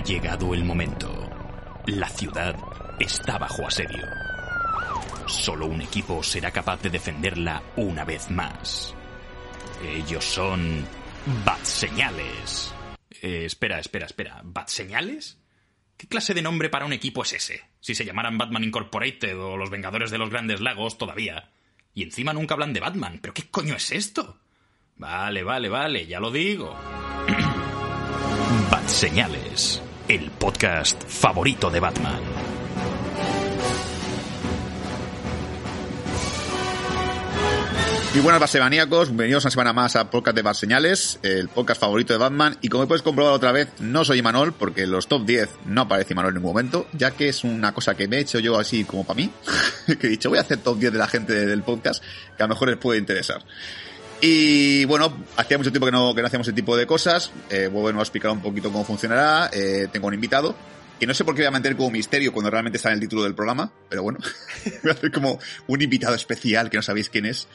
Ha llegado el momento. La ciudad está bajo asedio. Solo un equipo será capaz de defenderla una vez más. Ellos son Bat Señales. Eh, espera, espera, espera. ¿Bat Señales? ¿Qué clase de nombre para un equipo es ese? Si se llamaran Batman Incorporated o los Vengadores de los Grandes Lagos todavía. Y encima nunca hablan de Batman. ¿Pero qué coño es esto? Vale, vale, vale, ya lo digo. Bat Señales, el podcast favorito de Batman. Y buenas basemaníacos, bienvenidos una semana más a Podcast de Bad Señales, el podcast favorito de Batman. Y como puedes comprobar otra vez, no soy Imanol, porque los top 10 no aparece Imanol en ningún momento, ya que es una cosa que me he hecho yo así como para mí, que he dicho, voy a hacer top 10 de la gente del podcast, que a lo mejor les puede interesar. Y bueno, hacía mucho tiempo que no, que no hacíamos ese tipo de cosas. Eh, bueno a explicar un poquito cómo funcionará. Eh, tengo un invitado. Y no sé por qué voy a mantener como misterio cuando realmente está en el título del programa. Pero bueno, voy a hacer como un invitado especial que no sabéis quién es.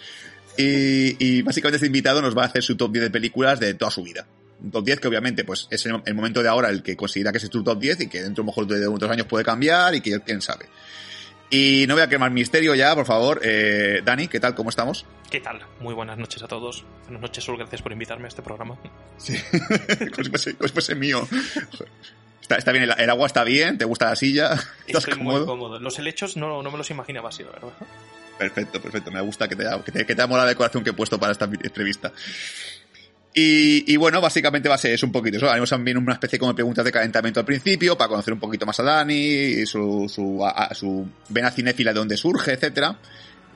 Y, básicamente este invitado nos va a hacer su top 10 de películas de toda su vida. Un top 10 que obviamente pues es el, momento de ahora el que considera que es tu top 10 y que dentro a lo mejor de otros años puede cambiar y que quién sabe. Y no voy a quemar misterio ya, por favor. Eh, Dani, ¿qué tal? ¿Cómo estamos? ¿Qué tal? Muy buenas noches a todos. Buenas noches, Sol. Gracias por invitarme a este programa. Sí, si fuese, mío. Está, está bien, el, el, agua está bien, te gusta la silla. ¿Estás Estoy cómodo? muy cómodo. Los helechos no, no me los imaginaba así, la verdad. Perfecto, perfecto. Me gusta que te, que te, que te mola la decoración que he puesto para esta entrevista. Y, y, bueno, básicamente va a ser eso un poquito eso. Haremos también una especie como de preguntas de calentamiento al principio para conocer un poquito más a Dani, su, su, a, su vena cinéfila de dónde surge, etcétera.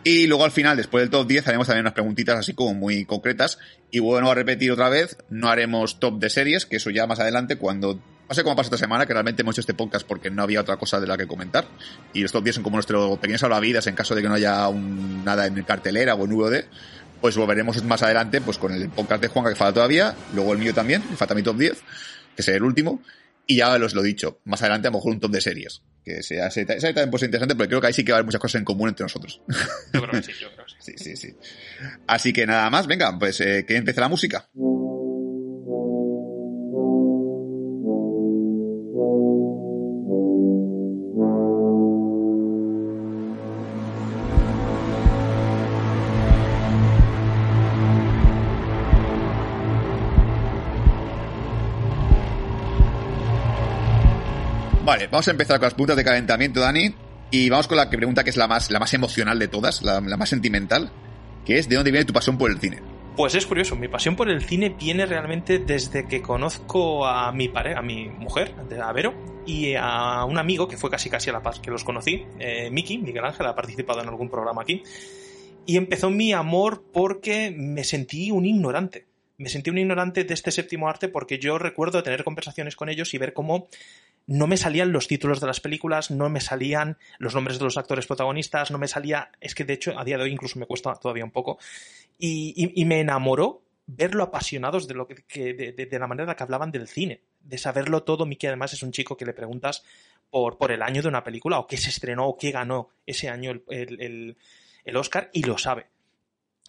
Y luego al final, después del top 10, haremos también unas preguntitas así como muy concretas. Y bueno, a repetir otra vez, no haremos top de series, que eso ya más adelante cuando pase como pasa esta semana, que realmente hemos hecho este podcast porque no había otra cosa de la que comentar. Y los top 10 son como nuestros pequeños salvavidas en caso de que no haya un, nada en cartelera o en VOD pues volveremos más adelante pues con el podcast de Juanca que falta todavía, luego el mío también, que falta mi top 10, que será el último, y ya os lo he dicho, más adelante a lo mejor un top de series, que sea, sea también pues interesante, porque creo que ahí sí que va a haber muchas cosas en común entre nosotros. Yo creo que sí, yo creo que sí. sí, sí, sí. Así que nada más, venga, pues eh, que empiece la música. Vale, vamos a empezar con las preguntas de calentamiento, Dani. Y vamos con la pregunta que es la más, la más emocional de todas, la, más sentimental, que es ¿de dónde viene tu pasión por el cine? Pues es curioso, mi pasión por el cine viene realmente desde que conozco a mi pareja, a mi mujer, a Vero, y a un amigo que fue casi casi a la paz que los conocí, eh, Miki, Miguel Ángel, ha participado en algún programa aquí. Y empezó mi amor porque me sentí un ignorante. Me sentí un ignorante de este séptimo arte porque yo recuerdo tener conversaciones con ellos y ver cómo no me salían los títulos de las películas, no me salían los nombres de los actores protagonistas, no me salía, es que de hecho a día de hoy incluso me cuesta todavía un poco, y, me enamoró verlo apasionados de, lo que, de, la manera que hablaban del cine, de saberlo todo. Miki además es un chico que le preguntas por, por el año de una película o qué se estrenó o qué ganó ese año el, el, el, el Oscar y lo sabe.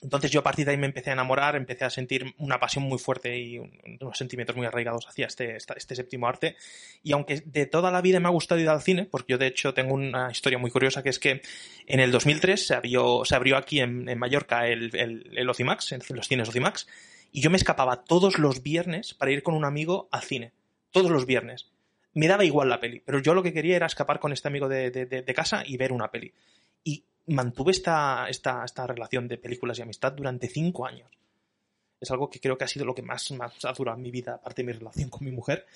Entonces yo a partir de ahí me empecé a enamorar, empecé a sentir una pasión muy fuerte y unos sentimientos muy arraigados hacia este, este, séptimo arte. Y aunque de toda la vida me ha gustado ir al cine, porque yo de hecho tengo una historia muy curiosa que es que en el 2003 se abrió, se abrió aquí en, en Mallorca el, el, el Ocimax, los cines Ocimax, y yo me escapaba todos los viernes para ir con un amigo al cine. Todos los viernes. Me daba igual la peli, pero yo lo que quería era escapar con este amigo de, de, de, de casa y ver una peli. Y mantuve esta, esta, esta relación de películas y amistad durante cinco años. Es algo que creo que ha sido lo que más, más ha durado en mi vida, aparte de mi relación con mi mujer.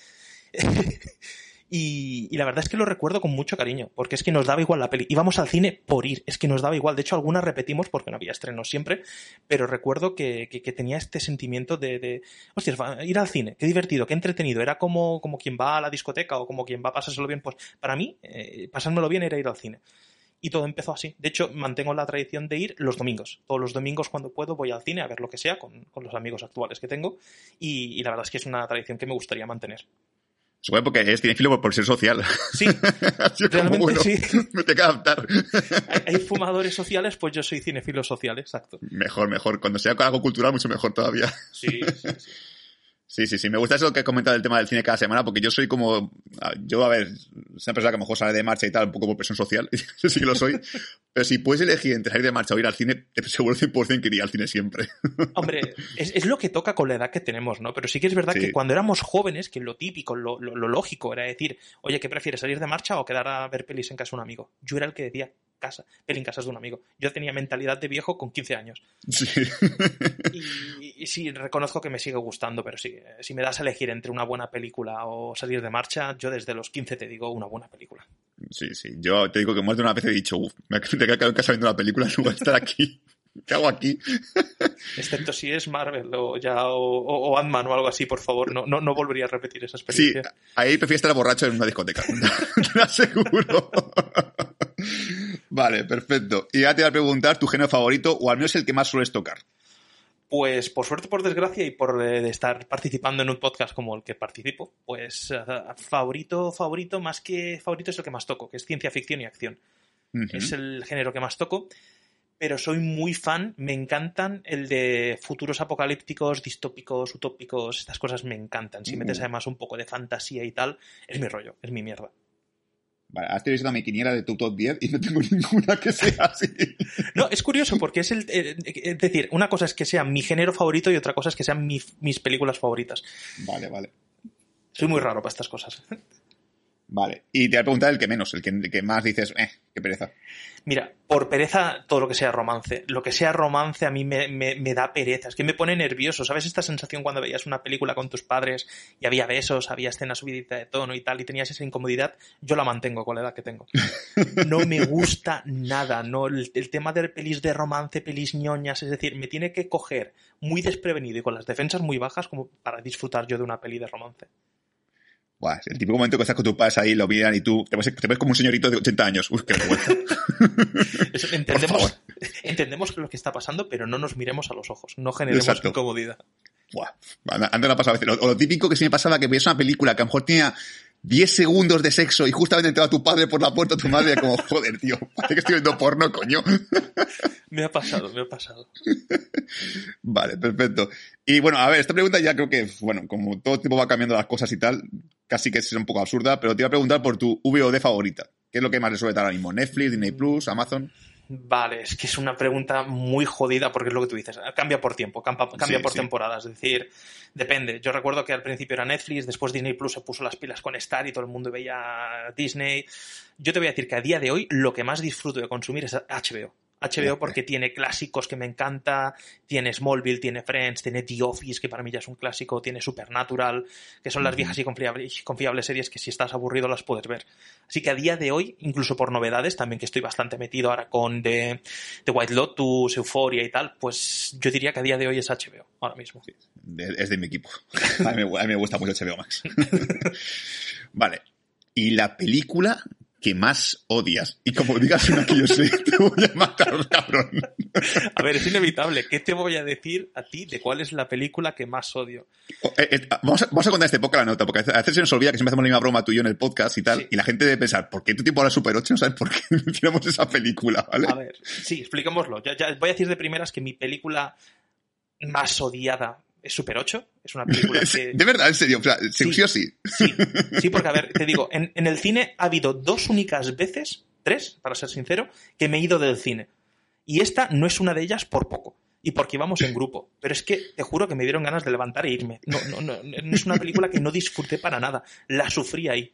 Y, la verdad es que lo recuerdo con mucho cariño, porque es que nos daba igual la peli. Íbamos al cine por ir, es que nos daba igual. De hecho, algunas repetimos porque no había estrenos siempre, pero recuerdo que, que, tenía este sentimiento de, de, ir al cine, qué divertido, qué entretenido. Era como, como quien va a la discoteca o como quien va a pasárselo bien. Pues para mí, eh, pasármelo bien era ir al cine. Y todo empezó así. De hecho, mantengo la tradición de ir los domingos. Todos los domingos, cuando puedo, voy al cine a ver lo que sea con, con los amigos actuales que tengo. Y, y la verdad es que es una tradición que me gustaría mantener. Supongo porque es cinefilo por, ser social. Sí, realmente sí. Me tengo que adaptar. Hay, hay, fumadores sociales, pues yo soy cinefilo social, exacto. Mejor, mejor. Cuando sea con algo cultural, mucho mejor todavía. Sí, sí, sí. Sí, sí, sí. Me gusta eso que has comentado del tema del cine cada semana, porque yo soy como. Yo, a ver, es una persona que a lo mejor sale de marcha y tal, un poco por presión social. Sí que lo soy. Pero si puedes elegir entre salir de marcha o ir al cine, seguro 100% que iría al cine siempre. Hombre, es, es, lo que toca con la edad que tenemos, ¿no? Pero sí que es verdad sí. que cuando éramos jóvenes, que lo típico, lo, lo, lo, lógico era decir, oye, ¿qué prefieres, salir de marcha o quedar a ver pelis en casa de un amigo? Yo era el que decía, casa, peli en casa de un amigo. Yo tenía mentalidad de viejo con 15 años. Sí. Y, y, sí, reconozco que me sigue gustando, pero sí, si me das a elegir entre una buena película o salir de marcha, yo desde los 15 te digo una buena película. Sí, sí. Yo te digo que más de una vez he dicho, uff, me he quedado en casa viendo una película, no voy a estar aquí. ¿Qué hago aquí? Excepto si es Marvel o ya o, o, o Ant-Man o algo así, por favor, no, no, no volvería a repetir esa experiencia. Sí, ahí prefiero estar borracho en una discoteca, te lo aseguro. Vale, perfecto. Y ya te voy a preguntar tu género favorito, o al menos el que más sueles tocar. Pues por suerte, por desgracia y por eh, estar participando en un podcast como el que participo, pues uh, favorito, favorito, más que favorito es el que más toco, que es ciencia ficción y acción. Uh -huh. Es el género que más toco pero soy muy fan, me encantan el de futuros apocalípticos, distópicos, utópicos, estas cosas me encantan. Si uh -huh. metes además un poco de fantasía y tal, es mi rollo, es mi mierda. Vale, has visto mi quiniela de tu top 10 y no tengo ninguna que sea así. No, es curioso porque es el. Eh, es decir, una cosa es que sea mi género favorito y otra cosa es que sean mi, mis películas favoritas. Vale, vale. Soy muy raro para estas cosas. Vale, y te voy a preguntar el que menos, el que, el que más dices, eh, qué pereza. Mira, por pereza todo lo que sea romance. Lo que sea romance a mí me, me, me, da pereza. Es que me pone nervioso. ¿Sabes esta sensación cuando veías una película con tus padres y había besos, había escenas subiditas de tono y tal, y tenías esa incomodidad? Yo la mantengo con la edad que tengo. No me gusta nada, ¿no? El, el tema de pelis de romance, pelis ñoñas, es decir, me tiene que coger muy desprevenido y con las defensas muy bajas como para disfrutar yo de una peli de romance. Buah, el típico momento que estás con tus padres ahí, lo miran y tú te ves, te ves como un señorito de 80 años. Uf, qué vergüenza. entendemos, entendemos lo que está pasando, pero no nos miremos a los ojos. No generemos Exacto. incomodidad. Buah, antes la pasado a veces. O lo típico que sí me pasaba que veías una película que a lo mejor tenía 10 segundos de sexo y justamente entraba tu padre por la puerta, tu madre, como, joder, tío, parece que estoy viendo porno, coño. Me ha pasado, me ha pasado. Vale, perfecto. Y bueno, a ver, esta pregunta ya creo que, bueno, como todo tiempo va cambiando las cosas y tal, casi que es un poco absurda, pero te iba a preguntar por tu VOD favorita. ¿Qué es lo que más dar ahora mismo? ¿Netflix, Disney Plus, Amazon? Vale, es que es una pregunta muy jodida porque es lo que tú dices. Cambia por tiempo, cambia, cambia sí, por sí. temporadas. Es decir, depende. Yo recuerdo que al principio era Netflix, después Disney Plus se puso las pilas con Star y todo el mundo veía Disney. Yo te voy a decir que a día de hoy lo que más disfruto de consumir es HBO. HBO porque tiene clásicos que me encanta, tiene Smallville, tiene Friends, tiene The Office, que para mí ya es un clásico, tiene Supernatural, que son las viejas y confiables, confiables, series que si estás aburrido las puedes ver. Así que a día de hoy, incluso por novedades, también que estoy bastante metido ahora con The, The White Lotus, Euphoria y tal, pues yo diría que a día de hoy es HBO, ahora mismo. Sí, es de mi equipo. A mí, a mí me gusta mucho HBO Max. vale. ¿Y la película que más odias. Y como digas una que yo sé, te voy a matar, cabrón. A ver, es inevitable. ¿Qué te voy a decir a ti de cuál es la película que más odio? Eh, eh, vamos, a, vamos, a, contar este poco la nota, porque a veces se nos olvida que siempre hacemos la misma broma tú y yo en el podcast y tal, sí. y la gente debe pensar, ¿por qué tu tipo ahora Super 8 no sabes por qué mencionamos esa película? ¿vale? A ver, sí, expliquémoslo. Ya, ya voy a decir de primeras que mi película más odiada es Super 8. Es una película que... De verdad, en serio, o sea, sí, sí o sí. Sí, sí, porque a ver, te digo, en, en, el cine ha habido dos únicas veces, tres, para ser sincero, que me he ido del cine. Y esta no es una de ellas por poco. Y porque íbamos en grupo. Pero es que te juro que me dieron ganas de levantar e irme. No, no, no, no es una película que no disfruté para nada. La sufrí ahí.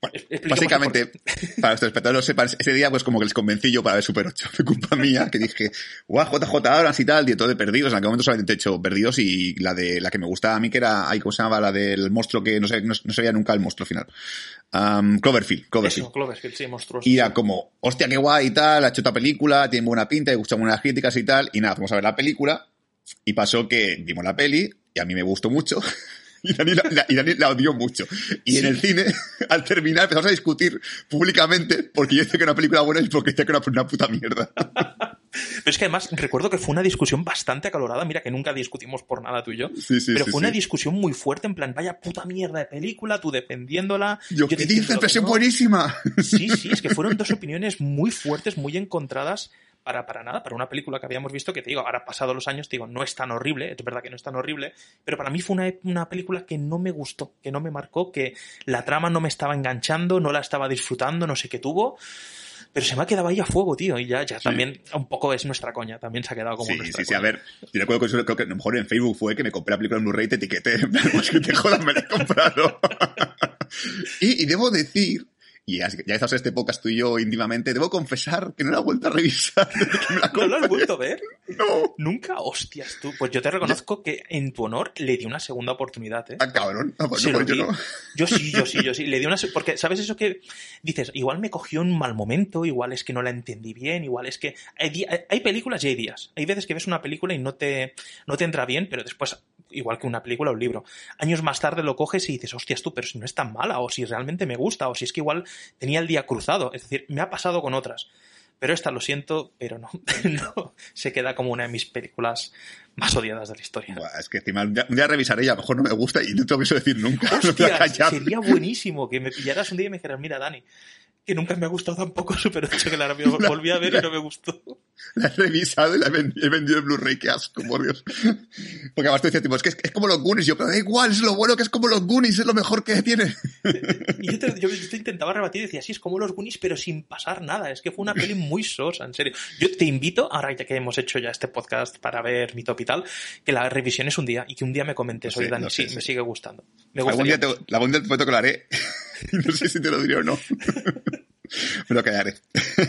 Explica Básicamente, para nuestros espectadores sepan, ese día pues como que les convencí yo para ver Super 8. Fue culpa mía que dije, guau, JJ Abrams y tal, y todo de Perdidos. En aquel momento solamente he hecho Perdidos y la de la que me gustaba a mí, que era, ay, ¿cómo se llamaba? La del monstruo que no sé, no, no se veía nunca el monstruo final. Um, Cloverfield, Cloverfield. Eso, Cloverfield, sí, monstruoso. Y era como, hostia, qué guay y tal, ha hecho esta película, tiene buena pinta, he escuchado buenas críticas y tal. Y nada, fuimos a ver la película y pasó que vimos la peli y a mí me gustó mucho. Y Dani, la, y Dani la odió mucho. Y en el cine, al terminar, empezamos a discutir públicamente porque yo decía que era una película buena y porque decía que era una puta mierda. Pero es que además recuerdo que fue una discusión bastante acalorada. Mira que nunca discutimos por nada tú y yo. Sí, sí, pero sí, fue una discusión muy fuerte, en plan, vaya puta mierda de película, tú defendiéndola. Yo, ¿qué diciendo dices? que Pero es no. buenísima. Sí, sí, es que fueron dos opiniones muy fuertes, muy encontradas para, para nada, para una película que habíamos visto que te digo, ahora pasado los años, te digo, no es tan horrible, es verdad que no es tan horrible, pero para mí fue una, una película que no me gustó, que no me marcó, que la trama no me estaba enganchando, no la estaba disfrutando, no sé qué tuvo. Pero se me ha quedado ahí a fuego, tío, y ya, ya también un poco es nuestra coña, también se ha quedado como Sí, nuestra sí, sí. A ver, yo recuerdo que eso, creo que a lo mejor en Facebook fue que me compré la película en Blu-ray y te etiqueté. En plan, pues que te jodas, me la he comprado. y, y debo decir, y ya, ya estás en este podcast tú y yo íntimamente, debo confesar que no la he vuelto a revisar la ¿No lo has vuelto a ver? No. Nunca, hostias, tú. Pues yo te reconozco que en tu honor le di una segunda oportunidad, ¿eh? Ah, cabrón. Pues no, pues yo di. no. Yo sí, yo sí, yo sí. Le di una. Porque, ¿sabes eso que dices? Igual me cogió un mal momento, igual es que no la entendí bien, igual es que. Hay películas y hay días. Hay veces que ves una película y no te, no te entra bien, pero después, igual que una película o un libro, años más tarde lo coges y dices, hostias tú, pero si no es tan mala, o si realmente me gusta, o si es que igual tenía el día cruzado. Es decir, me ha pasado con otras. Pero esta lo siento, pero no, no. Se queda como una de mis películas más odiadas de la historia. Buah, es que encima un día, un día revisaré y a lo mejor no me gusta y no te lo pienso decir nunca. Hostias, sería buenísimo que me pillaras un día y me dijeras, mira, Dani, que nunca me ha gustado tampoco Super 8, que la volví a ver y no me gustó. La he revisado y la he vendido, he vendido el Blu-ray, qué asco, por Dios. Porque además te decía, tipo, es que es, es como los Goonies. Yo, pero da igual, es lo bueno que es como los Goonies, es lo mejor que tiene. Y yo te, yo te intentaba rebatir y decía, sí, es como los Goonies, pero sin pasar nada. Es que fue una peli muy sosa, en serio. Yo te invito, ahora ya que hemos hecho ya este podcast para ver mi top y tal, que la revisiones un día y que un día me comentes, oye, Dani, no sé, sí, sí. me sigue gustando. Me Algún día, te, algún día te haré. Y no sé si te lo diré o no. Me lo callaré.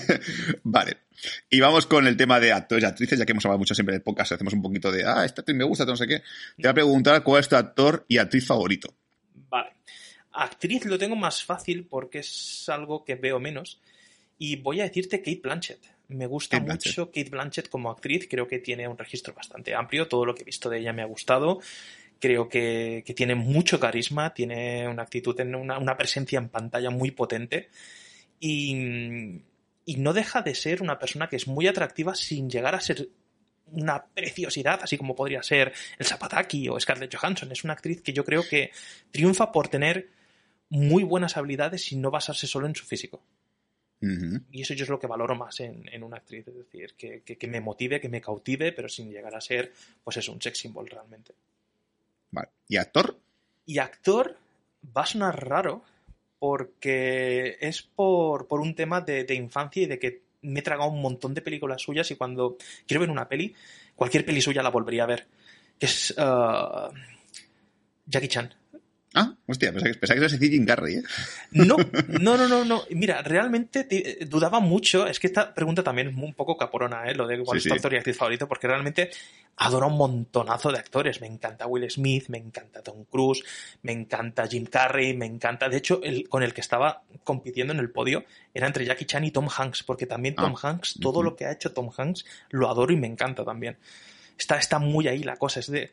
vale. Y vamos con el tema de actores y actrices, ya que hemos hablado mucho siempre el podcast, hacemos un poquito de, ah, esta actriz me gusta, no sé qué. Te voy a preguntar cuál es tu actor y actriz favorito. Vale. Actriz lo tengo más fácil porque es algo que veo menos. Y voy a decirte Kate Blanchett. Me gusta Kate Blanchett. mucho Kate Blanchett como actriz. Creo que tiene un registro bastante amplio. Todo lo que he visto de ella me ha gustado. Creo que, que tiene mucho carisma, tiene una actitud, tiene una, una presencia en pantalla muy potente. Y, y no deja de ser una persona que es muy atractiva sin llegar a ser una preciosidad, así como podría ser el Zapataki o Scarlett Johansson. Es una actriz que yo creo que triunfa por tener muy buenas habilidades y no basarse solo en su físico. Y eso yo es lo que valoro más en, en una actriz, es decir, que, que- que me motive, que me cautive, pero sin llegar a ser, pues eso, un sex symbol realmente. Vale. ¿Y actor? Y actor va a sonar raro porque es por, por un tema de, de infancia y de que me he tragado un montón de películas suyas y cuando quiero ver una peli, cualquier peli suya la volvería a ver. Que es ah, Jackie Chan. Ah, hostia, pensaba que, pensaba que ibas a decir Jim Carrey, ¿eh? No, no, no, no, no. Mira, realmente te- dudaba mucho. Es que esta pregunta también es un poco caporona, ¿eh? Lo de cuál es tu actor y actriz favorito, porque realmente adoro un montonazo de actores. Me encanta Will Smith, me encanta Tom Cruise, me encanta Jim Carrey, me encanta. De hecho, el con el que estaba compitiendo en el podio era entre Jackie Chan y Tom Hanks, porque también Tom Ah, Hanks, todo lo que ha hecho Tom Hanks, lo adoro y me encanta también. Está, está muy ahí la cosa. Es de.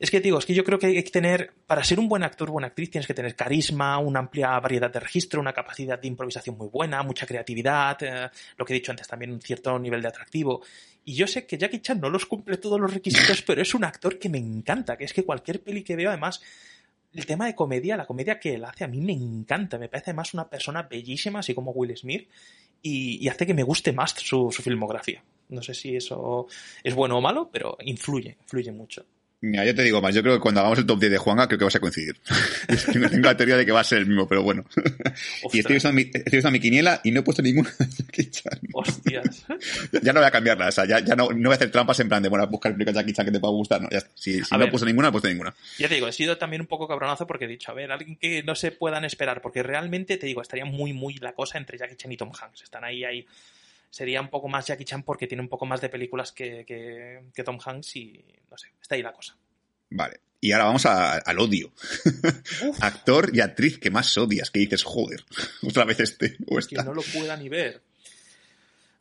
Es que digo, es que yo creo que hay que tener, para ser un buen actor, buena actriz, tienes que tener carisma, una amplia variedad de registro, una capacidad de improvisación muy buena, mucha creatividad, eh, lo que he dicho antes, también un cierto nivel de atractivo. Y yo sé que Jackie Chan no los cumple todos los requisitos, pero es un actor que me encanta, que es que cualquier peli que veo, además, el tema de comedia, la comedia que él hace, a mí me encanta, me parece además una persona bellísima, así como Will Smith, y, y hace que me guste más su, su filmografía. No sé si eso es bueno o malo, pero influye, influye mucho. Mira, yo te digo más, yo creo que cuando hagamos el top 10 de Juanga, creo que vas a coincidir. no tengo la teoría de que va a ser el mismo, pero bueno. y estoy usando, mi, estoy usando mi quiniela y no he puesto ninguna de Jackie Chan. Hostias. ya no voy a cambiarla, o sea, ya, ya no, no voy a hacer trampas en plan de, bueno, buscar de Jackie Chan que te pueda gustar, no, ya está. Si, no he puesto ninguna, no he puesto ninguna. Ya te digo, he sido también un poco cabronazo porque he dicho, a ver, alguien que no se puedan esperar, porque realmente, te digo, estaría muy, muy la cosa entre Jackie Chan y Tom Hanks. Están ahí, ahí. Sería un poco más Jackie Chan porque tiene un poco más de películas que, que, que Tom Hanks y, no sé, está ahí la cosa. Vale. Y ahora vamos a- al odio. Actor y actriz que más odias, que dices, joder, otra vez este o que esta. no lo pueda ni ver.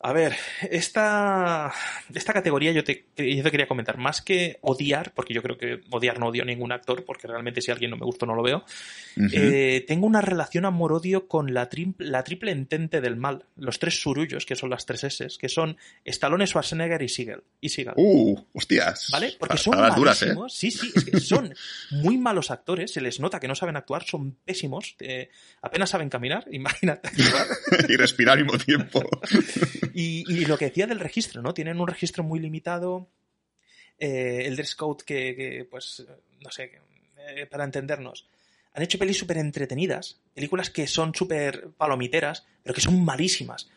A ver, esta, esta categoría yo te, yo te quería comentar, más que odiar, porque yo creo que odiar no odio a ningún actor, porque realmente si alguien no me gusta no lo veo, eh, tengo una relación amor-odio con la, la triple entente del mal, los tres surullos, que son las tres S, que son Stallone, Schwarzenegger y Seagal. Y Seagal. Uh, hostias. ¿Vale? Porque son palabras duras, ¿eh? malísimos. Sí, sí, es que son muy malos actores, se les nota que no saben actuar, son pésimos, eh, apenas saben caminar, imagínate y respirar al mismo tiempo. Y, y lo que decía del registro, ¿no? Tienen un registro muy limitado. eh, el dress code que, que, pues, no sé, eh, para entendernos. Han hecho pelis súper entretenidas, películas que son súper palomiteras, pero que son malísimas.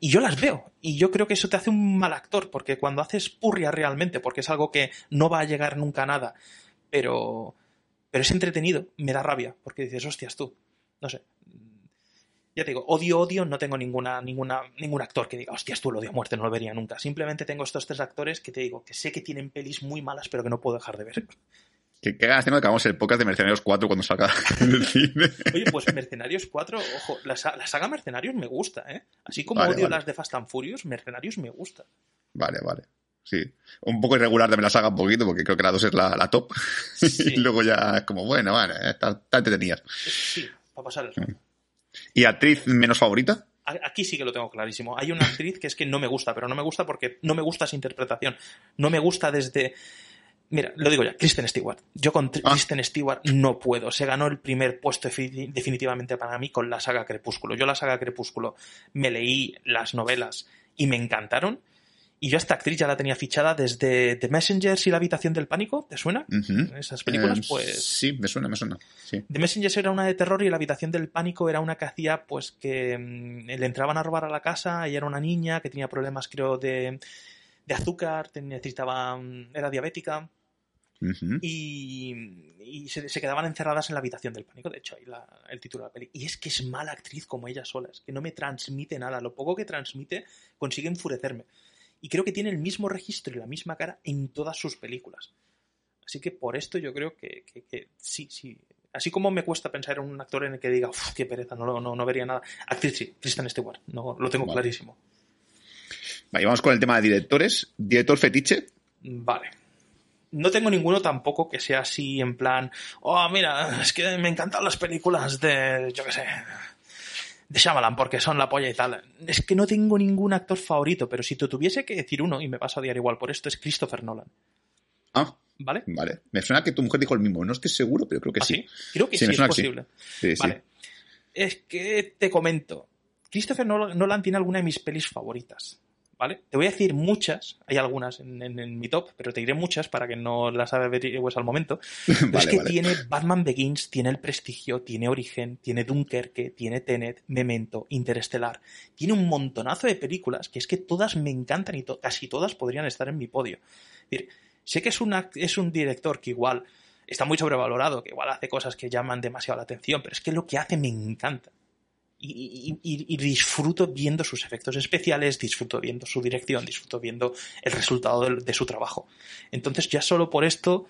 Y yo las veo. Y yo creo que eso te hace un mal actor, porque cuando haces purria realmente, porque es algo que no va a llegar nunca a nada, pero, pero es entretenido, me da rabia, porque dices, hostias tú, no sé. Ya te digo, odio, odio, no tengo ninguna, ninguna, ningún actor que diga, hostias, tú lo odio a muerte, no lo vería nunca. Simplemente tengo estos tres actores que te digo, que sé que tienen pelis muy malas, pero que no puedo dejar de ver. ¿Qué, qué ganas tengo de que hagamos el podcast de Mercenarios 4 cuando salga en el cine? Oye, pues Mercenarios 4, ojo, la, la saga Mercenarios me gusta, ¿eh? Así como Vale, odio vale. las de Fast and Furious, Mercenarios me gusta. Vale, vale. Sí. Un poco irregular de me la saga un poquito, porque creo que la 2 es la, la top. Sí. y luego ya es como, bueno, vale, está, está entretenidas. Sí, para pasar el rato. ¿Y actriz menos favorita? Aquí sí que lo tengo clarísimo. Hay una actriz que es que no me gusta, pero no me gusta porque no me gusta esa interpretación. No me gusta desde. Mira, lo digo ya, Kristen Stewart. Yo con Ah. Kristen Stewart no puedo. Se ganó el primer puesto defi- definitivamente para mí con la saga Crepúsculo. Yo la saga Crepúsculo me leí las novelas y me encantaron. Y yo a esta actriz ya la tenía fichada desde The Messengers y La Habitación del Pánico. ¿Te suena? Esas películas, Eh, pues. Sí, me suena, me suena. Sí. The Messengers era una de terror y la habitación del pánico era una que hacía, pues, que mm, le entraban a robar a la casa y era una niña que tenía problemas, creo, de, de azúcar, necesitaba, mm, era diabética y, y se, se quedaban encerradas en la habitación del pánico, de hecho, ahí la- el título de la peli. Y es que es mala actriz como ella sola, es que no me transmite nada, lo poco que transmite consigue enfurecerme. Y creo que tiene el mismo registro y la misma cara en todas sus películas. Así que por esto yo creo que, que- que sí, sí. Así como me cuesta pensar en un actor en el que diga, uff, qué pereza, no, no, no vería nada. Actriz sí, Kristen Stewart, no, lo tengo Vale. clarísimo. Vale, vamos con el tema de directores. Director fetiche. Vale. No tengo ninguno tampoco que sea así en plan, oh, mira, es que me encantan las películas de, yo qué sé, de Shyamalan porque son la polla y tal. Es que no tengo ningún actor favorito, pero si te tuviese que decir uno, y me vas a odiar igual por esto, es Christopher Nolan. Ah, ¿Vale? vale. Me suena que tu mujer dijo el mismo. No estoy seguro, pero creo que ¿Ah, sí. sí? Creo que Sí, sí, me es suena posible. Sí, sí. Vale. Es que te comento. Christopher Nolan tiene alguna de mis pelis favoritas. ¿Vale? Te voy a decir muchas, hay algunas en, en- en mi top, pero te diré muchas para que no las averigües al momento. Pero es Vale, que vale. tiene Batman Begins, tiene El Prestigio, tiene Origen, tiene Dunkerque, tiene Tenet, Memento, Interestelar. Tiene un montonazo de películas que es que todas me encantan y to- casi todas podrían estar en mi podio. Es decir, sé que es, una, es un director que igual está muy sobrevalorado, que igual hace cosas que llaman demasiado la atención, pero es que lo que hace me encanta. Y, y- y- y disfruto viendo sus efectos especiales, disfruto viendo su dirección, disfruto viendo el resultado de, de su trabajo. Entonces ya solo por esto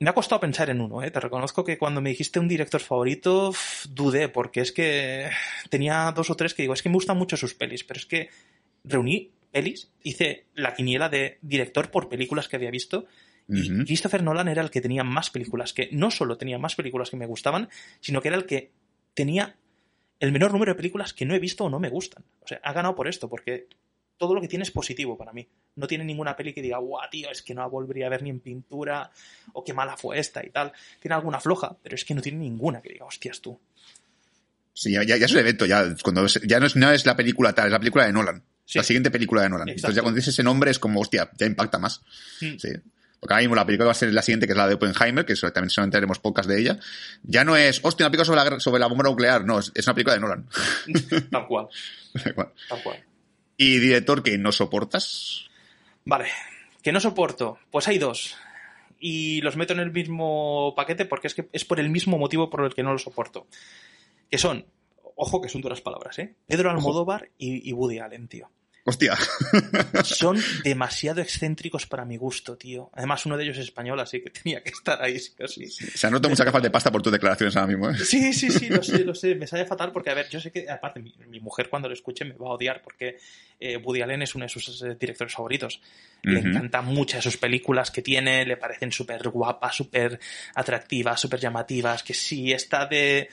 me ha costado pensar en uno, ¿eh? Te reconozco que cuando me dijiste un director favorito, dudé, porque es que tenía dos o tres que digo, es que me gustan mucho sus pelis, pero es que reuní pelis, hice la quiniela de director por películas que había visto, y. Christopher Nolan era el que tenía más películas, que no solo tenía más películas que me gustaban, sino que era el que tenía el menor número de películas que no he visto o no me gustan. O sea, ha ganado por esto, porque todo lo que tiene es positivo para mí. No tiene ninguna peli que diga, guau, tío, es que no la volvería a ver ni en pintura, o qué mala fue esta y tal. Tiene alguna floja, pero es que no tiene ninguna que diga, hostias tú. Sí, ya, ya, es un evento, ya, cuando es- ya no es, no es la película tal, es la película de Nolan. Sí. La siguiente película de Nolan. Exacto. Entonces ya cuando dices ese nombre es como, hostia, ya impacta más. Mm. Sí. Porque ahora mismo la película va a ser la siguiente, que es la de Oppenheimer, que eso, también solamente haremos pocas de ella, ya no es, hostia, una película sobre la, sobre la bomba nuclear, no, es, es una película de Nolan. Tal cual, Da igual. tal cual. y director que no soportas. Vale, que no soporto. Pues hay dos. Y los meto en el mismo paquete porque es que es por el mismo motivo por el que no lo soporto. Que son, ojo que son duras palabras, ¿eh? Pedro Almodóvar y, y Woody Allen, tío. Hostia. Son demasiado excéntricos para mi gusto, tío. Además, uno de ellos es español, así que tenía que estar ahí, sí o sí. Se ha notado mucha gafas de pasta por tus declaraciones ahora mismo. ¿eh? Sí, sí, sí, lo sé, lo sé. Me sale fatal porque, a ver, yo sé que, aparte, mi, mi mujer cuando lo escuche me va a odiar porque eh, Woody Allen es uno de sus eh, directores favoritos. Le encantan muchas de sus películas que tiene, le parecen súper guapas, súper atractivas, súper llamativas. Que sí, esta de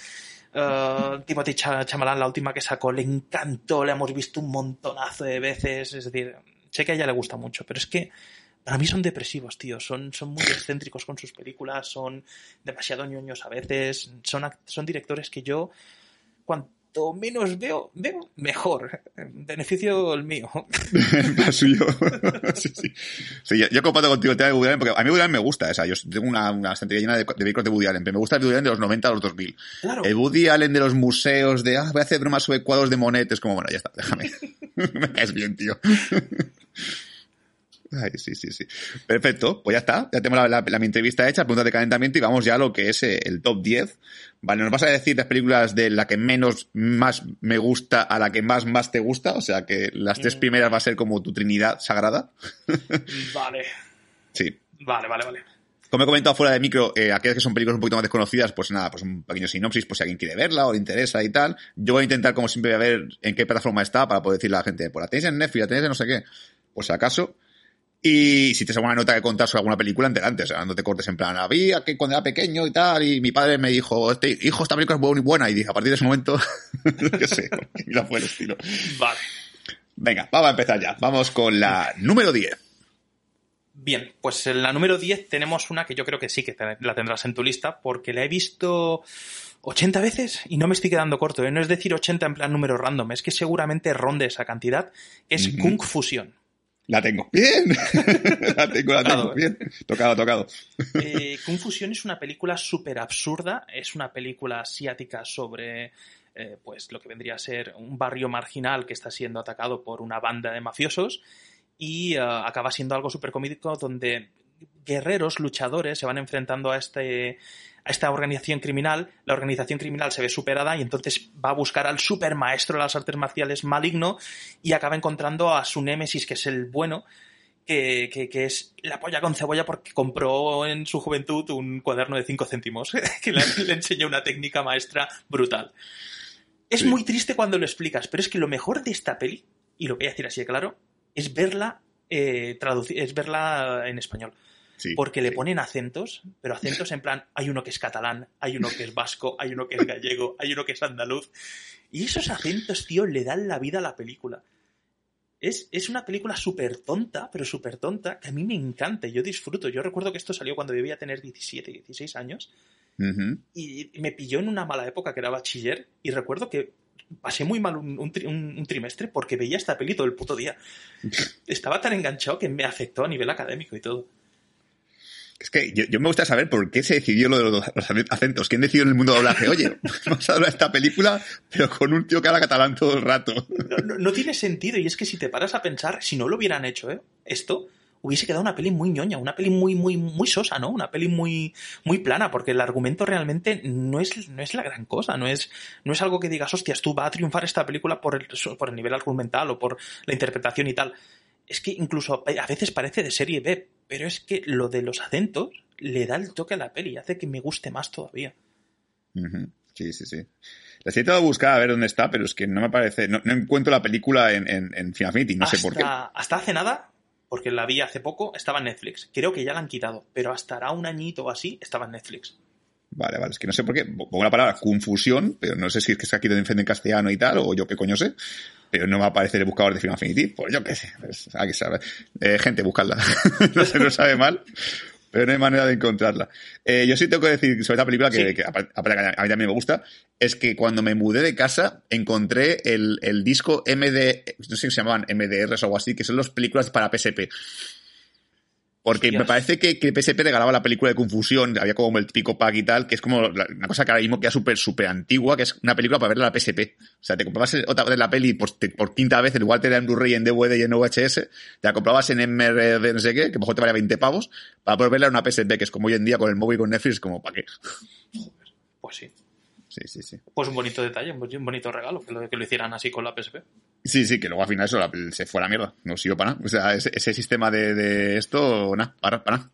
eh, Timothy Cha- Chalamet, la última que sacó, le encantó, la hemos visto un montonazo de veces. Es decir, sé que a ella le gusta mucho, pero es que para mí son depresivos, tío. Son, son muy excéntricos con sus películas, son demasiado ñoños a veces. Son, son directores que yo, cuanto menos veo, veo mejor. Beneficio el mío. La suyo. sí, sí. Sí, yo, yo comparto contigo el tema de Woody Allen, porque a mí Woody Allen me gusta. O sea, yo tengo una, una estantería llena de, de películas de Woody Allen, pero me gusta el Woody Allen de los 90 a los 2000. Claro. El Woody Allen de los museos, de, ah, voy a hacer bromas sobre cuadros de Monet, es como, bueno, ya está, déjame. me caes bien, tío. Ay, sí, sí, sí. Perfecto, pues ya está. Ya tenemos la, la, entrevista hecha, preguntas de calentamiento y vamos ya a lo que es eh, el top 10. Vale, nos vas a decir las películas de la que menos más me gusta a la que más más te gusta. O sea que las tres Mm. primeras va a ser como tu trinidad sagrada. Vale. Sí. Vale, vale, vale. Como he comentado fuera de micro, eh, aquellas que son películas un poquito más desconocidas, pues nada, pues un pequeño sinopsis, pues si alguien quiere verla o le interesa y tal. Yo voy a intentar, como siempre, a ver en qué plataforma está para poder decirle a la gente, pues la tenéis en Netflix, la tenéis en no sé qué, pues si acaso. Y si tienes alguna nota que contar sobre alguna película, enterante, o sea, no te cortes en plan, había que cuando era pequeño y tal, y mi padre me dijo, este, hijo, esta película es muy buena, y dije, a partir de ese momento, yo sé, mira fue el estilo. Vale. Venga, vamos a empezar ya. Vamos con la número 10. Bien, pues en la número 10 tenemos una que yo creo que sí que te- la tendrás en tu lista porque la he visto 80 veces y no me estoy quedando corto. ¿eh? No es decir 80 en plan número random, es que seguramente ronde esa cantidad. Es Ujú. Kung Fusion. La tengo. Bien. la tengo, la tengo. Tocado, ¿eh? Bien. Tocado, tocado. Eh, Kung Fusion es una película súper absurda, es una película asiática sobre eh, pues lo que vendría a ser un barrio marginal que está siendo atacado por una banda de mafiosos y eh, acaba siendo algo súper comédico donde guerreros, luchadores se van enfrentando a este a esta organización criminal, la organización criminal se ve superada y entonces va a buscar al super maestro de las artes marciales maligno y acaba encontrando a su némesis, que es el bueno, que, que- que es la polla con cebolla porque compró en su juventud un cuaderno de 5 céntimos que le, le enseñó una técnica maestra brutal. Es Sí. muy triste cuando lo explicas, pero es que lo mejor de esta peli, y lo voy a decir así de claro, es verla eh, es verla en español. Sí. Porque le sí. ponen acentos, pero acentos en plan, hay uno que es catalán, hay uno que es vasco, hay uno que es gallego, hay uno que es andaluz. Y esos acentos, tío, le dan la vida a la película. Es, es una película súper tonta, pero súper tonta, que a mí me encanta, y yo disfruto. Yo recuerdo que esto salió cuando debía tener 17, 16 años, Ujú. y me pilló en una mala época que era bachiller, y recuerdo que pasé muy mal un, un- un trimestre porque veía esta peli todo el puto día. Estaba tan enganchado que me afectó a nivel académico y todo. Es que yo, me gusta saber por qué se decidió lo de los, acentos. ¿Quién decidió en el mundo de doblaje? Oye, vamos a hablar esta película, pero con un tío que habla catalán todo el rato. No, tiene sentido, y es que si te paras a pensar, si no lo hubieran hecho, ¿eh? Esto hubiese quedado una peli muy ñoña, una peli muy, muy, muy sosa, ¿no? Una peli muy, muy plana, porque el argumento realmente no es, no es la gran cosa, no es, no es algo que digas, hostias, tú va a triunfar esta película por el, por el nivel argumental o por la interpretación y tal. Es que incluso a veces parece de serie B, pero es que lo de los acentos le da el toque a la peli y hace que me guste más todavía. Sí, sí, sí. La tratando de buscar a ver dónde está, pero es que no me parece, no, no encuentro la película en, en, en Final Fantasy, no sé por qué. Hasta- hace nada, porque la vi hace poco, estaba en Netflix. Creo que ya la han quitado, pero hasta hará un añito o así estaba en Netflix. Vale, vale, es que no sé por qué. Pongo la palabra confusión, pero no sé si es que está aquí de enfrente en castellano y tal, o yo qué coño sé. Pero no va a aparecer el buscador de Final Affinity, pues yo qué sé. Pues, hay que saber. Eh, gente, buscadla. no se nos sabe mal, pero no hay manera de encontrarla. Eh, yo sí tengo que decir sobre esta película que, Sí. que aparte aparte que a mí también me gusta, es que cuando me mudé de casa encontré el, el disco MD, no sé si se llamaban MDRs o algo así, que son las películas para PSP. Porque me parece que, que PSP regalaba la película de Confusión, había como el típico pack y tal, que es como la- una cosa que ahora mismo queda súper, súper antigua, que es una película para verla en la PSP. O sea, te comprabas otra vez la peli por, te- por quinta vez, igual te la en Blu-ray, en DVD y en VHS, te la comprabas en MR de no sé qué, que mejor te valía 20 pavos, para poder verla en una PSP, que es como hoy en día con el móvil y con Netflix, como para qué. Pues sí. Sí, sí, sí. Pues un bonito detalle, un bonito regalo, que lo, que lo hicieran así con la PSP. Sí, sí, que luego al final eso la- se fue a la mierda. No sirvió para nada. O sea, ese, ese sistema de, de esto, nada, para, para nada.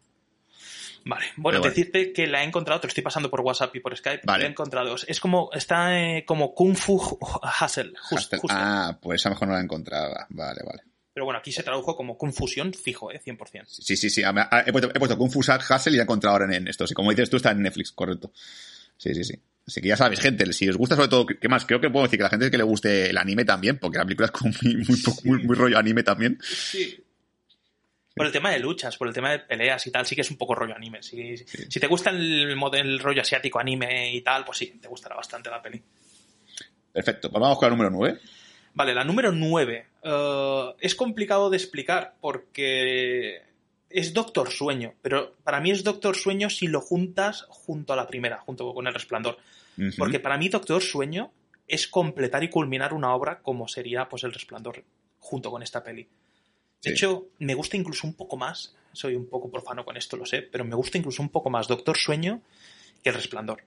Vale, bueno, Pero decirte que la he encontrado, te lo estoy pasando por WhatsApp y por Skype. Vale. La he encontrado. Es como, está eh, como Kung Fu Hustle, justo. Ah, pues a lo mejor no la encontraba. Vale, vale. Pero bueno, aquí se tradujo como Confusión fijo, eh, 100%. Sí, sí, sí. a- a- He puesto, he puesto Confusar Hustle y la he encontrado ahora en esto. Sí, como dices tú, está en Netflix, correcto. Sí, sí, sí. Así que ya sabes, gente, si os gusta sobre todo, ¿qué más? Creo que puedo decir que la gente que le guste el anime también, porque la película es como muy, muy, poco- muy, muy rollo anime también. Sí. Por el tema de luchas, por el tema de peleas y tal, sí que es un poco rollo anime. Si, si te gusta el, el rollo asiático anime y tal, pues sí, te gustará bastante la peli. Perfecto. Pues vamos con el número 9. Vale, la número 9. es complicado de explicar porque es Doctor Sueño, pero para mí es Doctor Sueño si lo juntas junto a la primera, junto con El Resplandor. Porque para mí Doctor Sueño es completar y culminar una obra como sería pues El Resplandor junto con esta peli. De Sí. hecho, me gusta incluso un poco más, soy un poco profano con esto, lo sé, pero me gusta incluso un poco más Doctor Sueño que El Resplandor.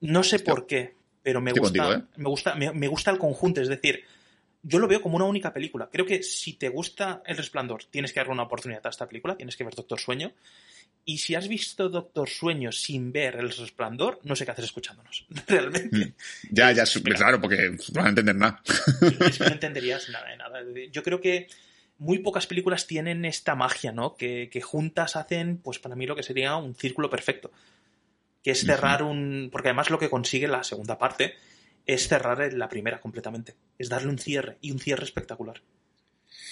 No sé por qué, pero me Estoy gusta, contigo, ¿eh? me gusta, me, me gusta el conjunto, es decir, yo lo veo como una única película. Creo que si te gusta El Resplandor, tienes que darle una oportunidad a esta película, tienes que ver Doctor Sueño. Y si has visto Doctor Sueño sin ver El Resplandor, no sé qué haces escuchándonos. Realmente. Ya, ya, es- claro, porque no van a entender nada. es que no entenderías nada de nada. Yo creo que muy pocas películas tienen esta magia, ¿no? Que, que juntas hacen, pues para mí lo que sería un círculo perfecto. Que es cerrar un. Porque además lo que consigue la segunda parte es cerrar la primera completamente. Es darle un cierre y un cierre espectacular.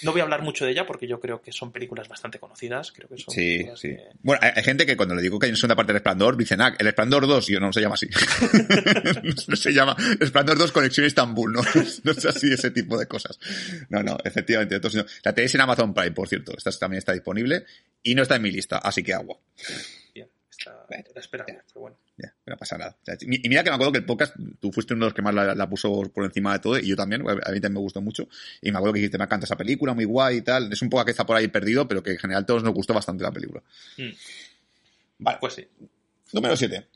No voy a hablar mucho de ella porque yo creo que son películas bastante conocidas. Creo que son Sí, sí. que- Bueno, hay, hay gente que cuando le digo que hay una segunda parte del Resplandor, dicen, ah, el Resplandor 2, y yo no se llama así. no se llama Resplandor 2 Conexión Estambul, ¿no? no es así ese tipo de cosas. No, no, efectivamente. Entonces, no. La tenéis en Amazon Prime, por cierto. Esta también está disponible y no está en mi lista, así que agua. Bien, está, Bueno, esperable, pero bueno. Ya, no pasa nada. O sea, y mira que me acuerdo que el podcast, tú fuiste uno de los que más la, la puso por encima de todo, y yo también, a mí también me gustó mucho. Y me acuerdo que dijiste, me encanta esa película, muy guay y tal. Es un poco que está por ahí perdido, pero que en general a todos nos gustó bastante la película. Mm. Vale, Pues sí. número 7.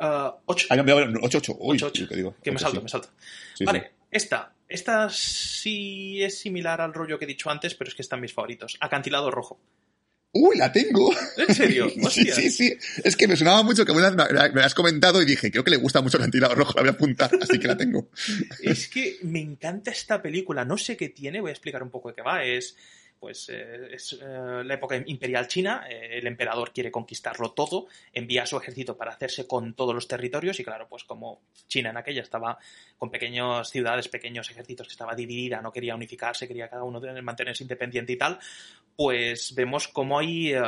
Ah, ocho. Ah, no, mira, 8, 8. Uy, Ocho, ocho. ¿qué digo? Que me salto, sí. me salto. Sí, vale, sí. esta. Esta sí es similar al rollo que he dicho antes, pero es que están mis favoritos. Acantilado rojo. Uy, la tengo. ¿En serio? sí, Hostia. sí, sí. Es que me sonaba mucho que una vez me, me has comentado y dije, creo que le gusta mucho el cantilado rojo, la voy a apuntar, así que la tengo. Es que me encanta esta película. No sé qué tiene, voy a explicar un poco de qué va. Es, pues, eh, es eh, la época imperial china. eh, el emperador quiere conquistarlo todo, envía su ejército para hacerse con todos los territorios. Y claro, pues como China en aquella estaba con pequeñas ciudades, pequeños ejércitos, que estaba dividida, no quería unificarse, quería cada uno tener- mantenerse independiente y tal, pues vemos cómo hay eh,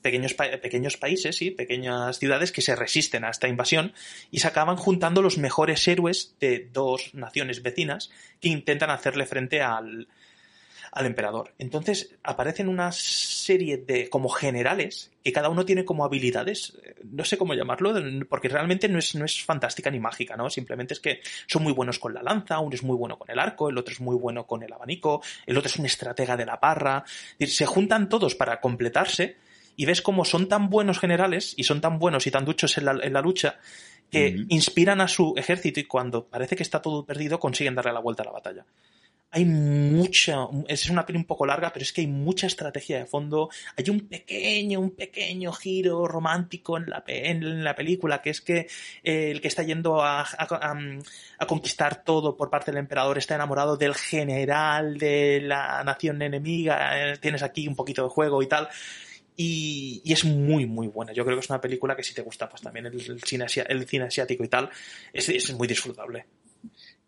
pequeños, pequeños países y pequeñas ciudades que se resisten a esta invasión y se acaban juntando los mejores héroes de dos naciones vecinas que intentan hacerle frente al, al emperador. Entonces aparecen una serie de como generales que cada uno tiene como habilidades, eh, no sé cómo llamarlo, porque realmente no es, no es fantástica ni mágica, ¿no? Simplemente es que son muy buenos con la lanza, uno es muy bueno con el arco, el otro es muy bueno con el abanico, el otro es un estratega de la parra. Se juntan todos para completarse y ves cómo son tan buenos generales y son tan buenos y tan duchos en la, en la lucha que inspiran a su ejército y cuando parece que está todo perdido consiguen darle la vuelta a la batalla. Hay mucha, es una peli un poco larga, pero es que hay mucha estrategia de fondo. Hay un pequeño, un pequeño giro romántico en la, en la película, que es que eh, el que está yendo a, a- a- conquistar todo por parte del emperador está enamorado del general de la nación enemiga. eh, Tienes aquí un poquito de juego y tal. Y, es muy, muy buena. Yo creo que es una película que si te gusta, pues también el, el cine, el cine asiático y tal, es, es muy disfrutable.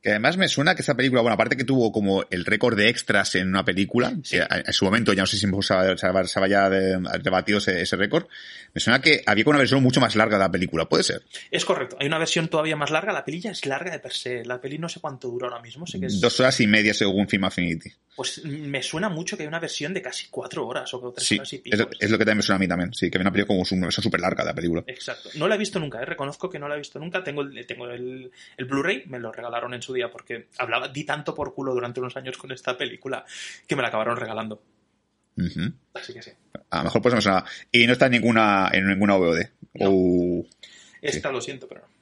Que además me suena que esa película, bueno, aparte que tuvo como el récord de extras en una película, Sí. a- en su momento ya no sé si se de- debatido ese, ese récord, me suena que había como una versión mucho más larga de la película, ¿puede ser? Es correcto, hay una versión todavía más larga, la peli ya es larga de per se, la peli no sé cuánto dura ahora mismo, sé que es... Dos horas y media según Film Affinity. Pues me suena mucho que hay una versión de casi cuatro horas o tres Sí, horas y pico. es, lo- es lo que también me suena a mí también, sí, que había una película como una versión súper larga de la película. Exacto. No la he visto nunca, ¿eh? reconozco que no la he visto nunca. Tengo el, tengo el, el Blu-ray, me lo regalaron en su día porque hablaba, di tanto por culo durante unos años con esta película que me la acabaron regalando. Así que sí. A lo mejor pues me suena. Y no está en ninguna, en ninguna VOD. No. Esta lo siento, pero no.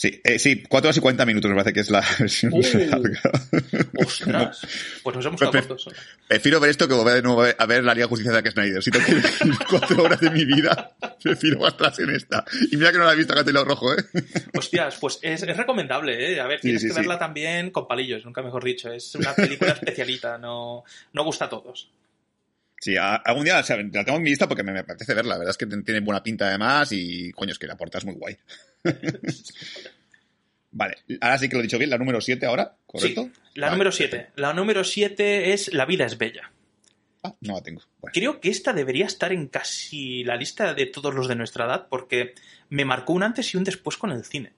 Sí, eh, sí, 4 horas y 40 minutos me parece que es la versión Uh. larga. ¡Ostras! Pues nos hemos quedado Pero- cortos. Prefiero ver esto que volver de nuevo a ver la Liga de Justicia de Zack Snyder. Si tengo que elegir cuatro horas de mi vida, prefiero gastarlas en esta. Y mira que no la he visto acá lo rojo, ¿eh? Hostias, pues es, es recomendable, ¿eh? A ver, tienes sí, que sí. verla también con palillos, nunca mejor dicho. Es una película especialita, no, no gusta a todos. Sí, algún día o sea, la tengo en mi lista porque me, me apetece verla. La verdad es que tiene buena pinta además y, coño, es que la portada es muy guay. Vale, ahora sí que lo he dicho bien, la número 7 ahora, ¿correcto? Sí, la Vale, número 7. La número 7 es La vida es bella. Ah, no la tengo. Bueno. Creo que esta debería estar en casi la lista de todos los de nuestra edad porque me marcó un antes y un después con el cine.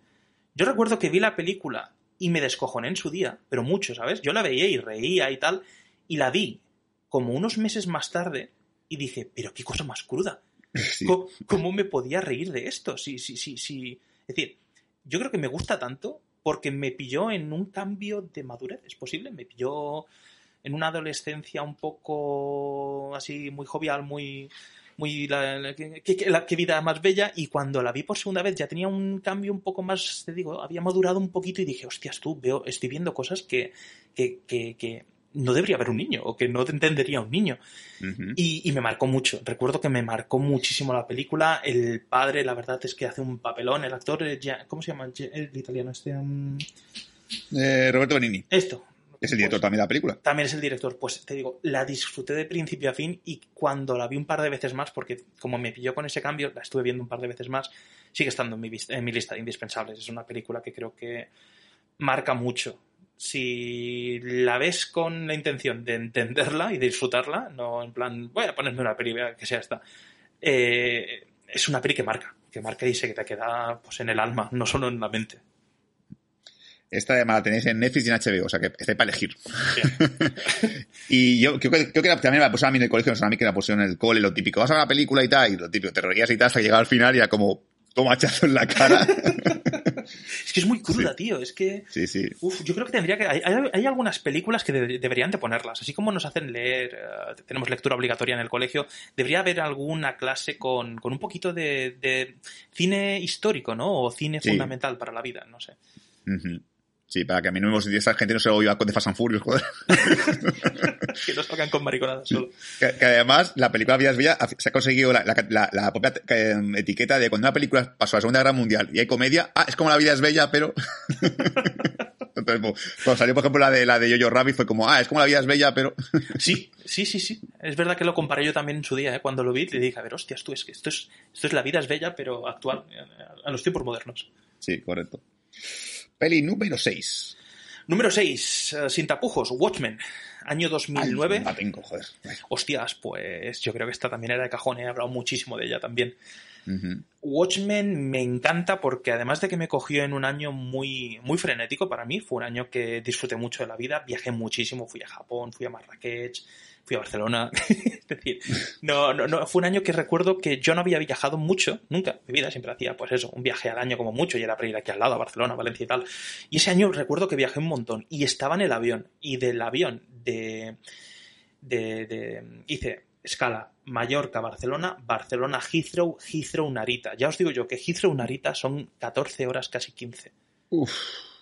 Yo recuerdo que vi la película y me descojoné en su día, pero mucho, ¿sabes? Yo la veía y reía y tal, y la vi como unos meses más tarde y dije, pero qué cosa más cruda. Sí. ¿Cómo, cómo me podía reír de esto? Sí, sí, sí, sí. Es decir, yo creo que me gusta tanto porque me pilló en un cambio de madurez, ¿es posible? Me pilló en una adolescencia un poco así, muy jovial, muy... Muy la, vida más bella y cuando la vi por segunda vez ya tenía un cambio un poco más, te digo, había madurado un poquito y dije, hostias, tú, veo, estoy viendo cosas que, que, que no debería ver un niño o que no entendería un niño. Y, y me marcó mucho. Recuerdo que me marcó muchísimo la película. El padre, la verdad es que hace un papelón. El actor, eh, ya- ¿cómo se llama? El italiano, este. mm, Eh, Roberto Benini, Esto. es el director Pues, también de la película. también es el director. Pues te digo, la disfruté de principio a fin y cuando la vi un par de veces más, porque como me pilló con ese cambio, la estuve viendo un par de veces más, sigue estando en mi, en mi lista de indispensables. Es una película que creo que marca mucho. Si la ves con la intención de entenderla y de disfrutarla, no en plan, voy a ponerme una peli que sea esta, eh, es una peli que marca, que marca y se te queda pues, en el alma, no solo en la mente. Esta además la tenéis en Netflix y en HBO, o sea que está para elegir. Y yo creo que, creo que la- también me la pusieron a mí en el colegio, no sé, a mí que la pusieron en el cole, lo típico, vas a ver una película y tal, y lo típico, te reías y tal, hasta que llegaba al final y era como, toma hachazo en la cara. Es que es muy cruda, tío. Es que. sí, sí. Uf, yo creo que tendría que. Hay, algunas películas que de- deberían de ponerlas. Así como nos hacen leer, eh, tenemos lectura obligatoria en el colegio, debería haber alguna clase con, con un poquito de, de cine histórico, ¿no? O cine fundamental para la vida, no sé. Ujú. Sí, para que a mí no me esa gente no se lo oiga con de Fast and Furious, joder. Que nos tocan con mariconadas solo. Que, que además, la película Vidas Bellas se ha conseguido la, la, propia eh, etiqueta de cuando una película pasó a la Segunda Guerra Mundial y hay comedia, ah, es como La vida es bella, pero... Entonces, pues, cuando salió, por ejemplo, la de la de Jojo Rabbit, fue como, ah, es como La vida es bella, pero... Sí, sí, sí, sí. Es verdad que lo comparé yo también en su día, ¿eh? cuando lo vi, le dije, a ver, hostias, tú, es que esto es, esto es la vida es bella, pero actual, a los tiempos modernos. Sí, correcto. Peli número 6. Número 6, sin tapujos, Watchmen, año 2009. la tengo, joder. Hostias, pues yo creo que esta también era de cajón, he hablado muchísimo de ella también. Watchmen me encanta porque además de que me cogió en un año muy, muy frenético para mí, fue un año que disfruté mucho de la vida, viajé muchísimo, fui a Japón, fui a Marrakech, fui a Barcelona, es decir, no, no, fue un año que recuerdo que yo no había viajado mucho, nunca, mi vida siempre hacía pues eso, un viaje al año como mucho y era para ir aquí al lado, a Barcelona, Valencia y tal, y ese año recuerdo que viajé un montón y estaba en el avión y del avión de, de, de hice escala Mallorca, Barcelona, Barcelona, Heathrow, Heathrow, Narita. Ya os digo yo que Heathrow, Narita son 14 horas, casi 15. Uf.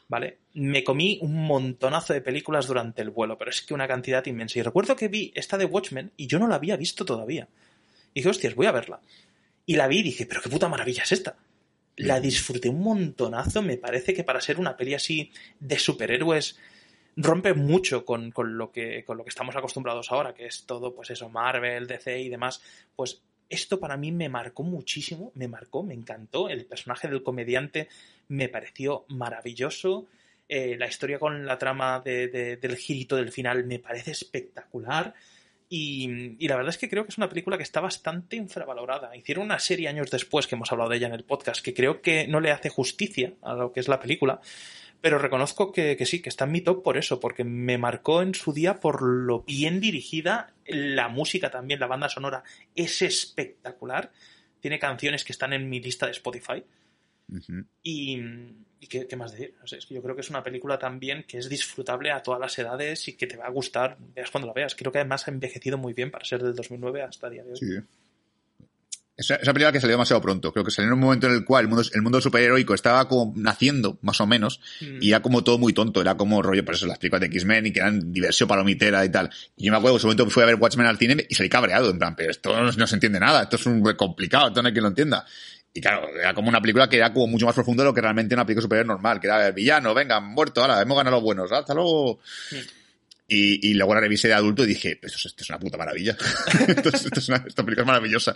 ¿Vale? Me comí un montonazo de películas durante el vuelo, pero es que una cantidad inmensa. Y recuerdo que vi esta de Watchmen y yo no la había visto todavía. Y dije, hostias, voy a verla. Y la vi y dije, pero qué puta maravilla es esta. La disfruté un montonazo. Me parece que para ser una peli así de superhéroes rompe mucho con, con lo que, con lo que estamos acostumbrados ahora, que es todo, pues eso, Marvel, DC y demás. Pues esto para mí me marcó muchísimo, me marcó, me encantó. El personaje del comediante me pareció maravilloso. Eh, la historia con la trama de- de- del girito del final me parece espectacular. Y, y la verdad es que creo que es una película que está bastante infravalorada. Hicieron una serie años después, que hemos hablado de ella en el podcast, que creo que no le hace justicia a lo que es la película. Pero reconozco que, que sí, que está en mi top por eso, porque me marcó en su día por lo bien dirigida. La música también, la banda sonora es espectacular. Tiene canciones que están en mi lista de Spotify. Y, y ¿qué, qué más decir? Es que yo creo que es una película también que es disfrutable a todas las edades y que te va a gustar, veas cuando la veas. Creo que además ha envejecido muy bien para ser del 2009 hasta el día de hoy. Sí. Esa, esa película que salió demasiado pronto. Creo que salió en un momento en el cual el mundo, el mundo superheroico estaba como naciendo, más o menos, Mm. y era como todo muy tonto. Era como rollo, por eso las películas de X-Men y que eran diversión palomitera y tal. Y yo me acuerdo que en su momento fui a ver Watchmen al cine y salí cabreado, en plan, pero esto no, no se entiende nada, esto es un complicado, esto no hay quien lo entienda. Y claro, era como una película que era como mucho más profundo de lo que realmente una película superior normal, que era el villano, venga, muerto, ahora, hemos ganado los buenos, hasta luego. Y, y luego la revisé de adulto y dije, esto es, esto es una puta maravilla. esto, es, esto es una, esta película es maravillosa.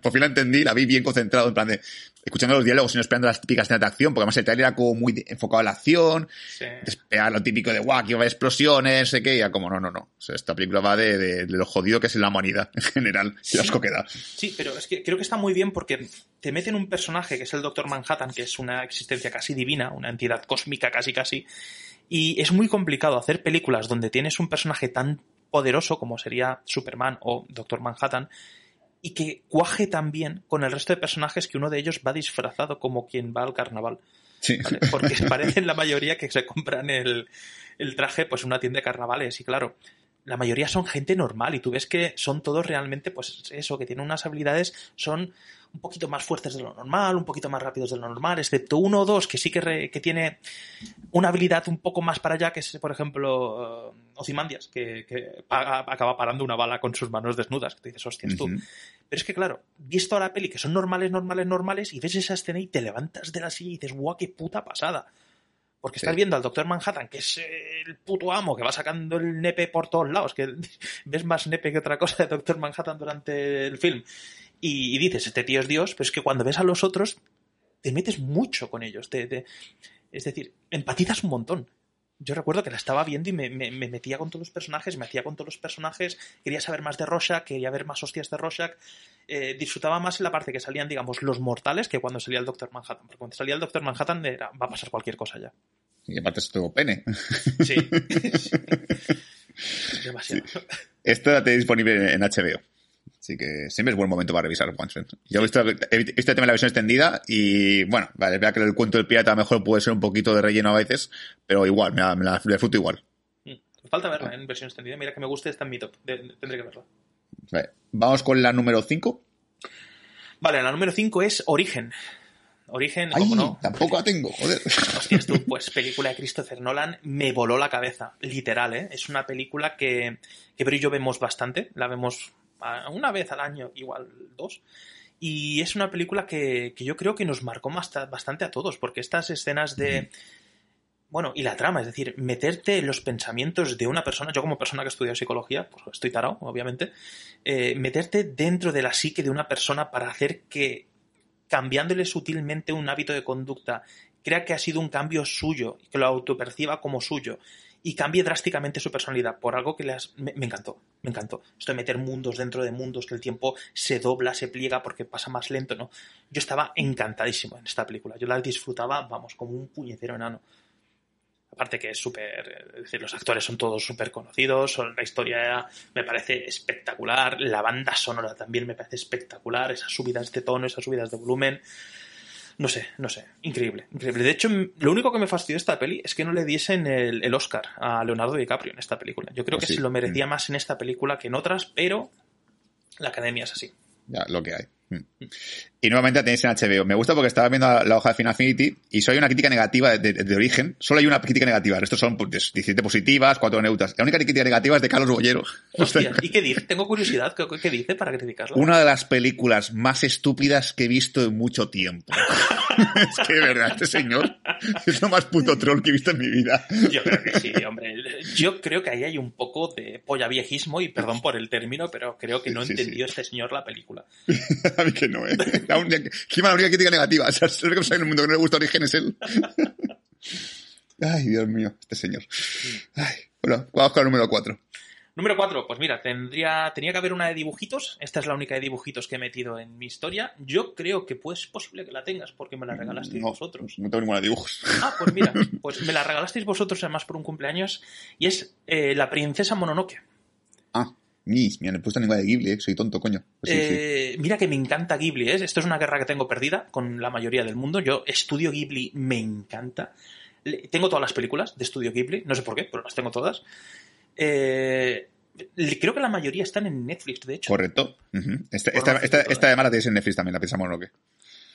Por fin la entendí, la vi bien concentrado, en plan de, escuchando los diálogos y no esperando las típicas escenas de acción, porque además el trailer era como muy enfocado en la acción, Sí. despegar lo típico de guau, que va a haber explosiones, sé qué, y ya como, no, no, no. O sea, esta película va de, de, de lo jodido que es la humanidad en general. Y Sí. asco que da. Sí, pero es que creo que está muy bien porque te meten un personaje que es el Doctor Manhattan, que es una existencia casi divina, una entidad cósmica casi casi, y es muy complicado hacer películas donde tienes un personaje tan poderoso como sería Superman o Doctor Manhattan y que cuaje tan bien con el resto de personajes que uno de ellos va disfrazado como quien va al carnaval. Sí. ¿vale? Porque parecen la mayoría que se compran el, el traje pues en una tienda de carnavales y claro, la mayoría son gente normal y tú ves que son todos realmente pues eso, que tienen unas habilidades, son un poquito más fuertes de lo normal, un poquito más rápidos de lo normal, excepto uno o dos que sí que, re- que tiene una habilidad un poco más para allá, que es, por ejemplo, uh, Ozymandias, que, que acaba parando una bala con sus manos desnudas, que te dices, hostias tú. Pero es que, claro, visto a la peli que son normales, normales, normales, y ves esa escena y te levantas de la silla y dices, guau, qué puta pasada. Porque estás Sí. viendo al Doctor Manhattan, que es el puto amo, que va sacando el nepe por todos lados, que ves más nepe que otra cosa de Doctor Manhattan durante el film. Y, y dices, este tío es Dios, pero es que cuando ves a los otros, te metes mucho con ellos. te- te- es decir, empatizas un montón. Yo recuerdo que la estaba viendo y me, me- me metía con todos los personajes, me hacía con todos los personajes, quería saber más de Rorschach, quería ver más hostias de Rorschach, eh, disfrutaba más en la parte que salían, digamos, los mortales que cuando salía el Doctor Manhattan. Porque cuando salía el Doctor Manhattan era, va a pasar cualquier cosa ya. Y aparte es todo pene. Sí. Demasiado. Esto la tenéis disponible en HBO. Así que siempre es buen momento para revisar Watchmen. Yo he visto, he visto también la versión extendida y, bueno, vale, es verdad que el cuento del pirata a lo mejor puede ser un poquito de relleno a veces, pero igual, me la, me la disfruto igual. Mm. Falta verla en versión extendida. Mira que me guste, está en mi top. De- de- tendré que verla. Vale. Vamos con la número 5. Vale, la número 5 es Origen. Origen, ¡Ay! no. Tampoco la tengo, joder. Hostias, tú, pues película de Christopher Nolan me voló la cabeza, literal, ¿eh? Es una película que, que Bro y yo vemos bastante, la vemos una vez al año, igual dos. Y es una película que, que yo creo que nos marcó bast- bastante a todos, porque estas escenas de... Bueno, y la trama, es decir, meterte en los pensamientos de una persona, yo como persona que he estudiado psicología, pues estoy tarao, obviamente, eh, meterte dentro de la psique de una persona para hacer que, cambiándole sutilmente un hábito de conducta, crea que ha sido un cambio suyo, que lo autoperciba como suyo, y cambie drásticamente su personalidad por algo que le has... me, me encantó, me encantó. Esto de meter mundos dentro de mundos, que el tiempo se dobla, se pliega porque pasa más lento, ¿no? Yo estaba encantadísimo en esta película. Yo la disfrutaba, vamos, como un puñetero enano. Aparte que es súper, es decir, los actores son todos súper conocidos, la historia me parece espectacular, la banda sonora también me parece espectacular, esas subidas de tono, esas subidas de volumen, no sé, no sé, increíble, increíble. De hecho, lo único que me fastidió esta peli es que no le diesen el, el Oscar a Leonardo DiCaprio en esta película. Yo creo Ah, que sí. se lo merecía más en esta película que en otras, pero la academia es así. Ya, lo que hay. Y nuevamente la tenéis en HBO. Me gusta porque estaba viendo la, la hoja de Final Affinity y solo hay una crítica negativa de, de- de origen. Solo hay una crítica negativa. Resto son pues, 17 positivas, 4 neutras. La única crítica negativa es de Carlos Bollero. Hostia, ¿y qué dice? Tengo curiosidad, ¿qué, qué dice para criticarla? una de las películas más estúpidas que he visto en mucho tiempo. es que de verdad, este señor es lo más puto troll que he visto en mi vida. Yo creo que sí, hombre. Yo creo que ahí hay un poco de polla viejismo y perdón por el término, pero creo que no Sí, sí, entendió este señor la película. Mí que no, ¿eh? La única, encima la única crítica negativa. O sea, es lo que pasa en el mundo que no le gusta origen es él. Ay, Dios mío, este señor. Ay, bueno, vamos con el número 4. Número 4, pues mira, tendría, tenía que haber una de dibujitos. Esta es la única de dibujitos que he metido en mi historia. Yo creo que pues, es posible que la tengas porque me la regalasteis No, vosotros. No tengo ninguna de dibujos. Ah, pues mira, pues me la regalasteis vosotros además por un cumpleaños y es eh, La Princesa Mononoke. Ah, mira, no he puesto ninguna de Ghibli, eh, soy tonto, coño. Pues sí, sí. Eh, Mira que me encanta Ghibli, ¿eh? esto es una guerra que tengo perdida con la mayoría del mundo. Yo estudio Ghibli, me encanta. Tengo todas las películas de estudio Ghibli, no sé por qué, pero las tengo todas. Eh, creo que la mayoría están en Netflix, de hecho. Correcto. Esta, esta, esta, esta además la tienes en Netflix también, la pensamos que.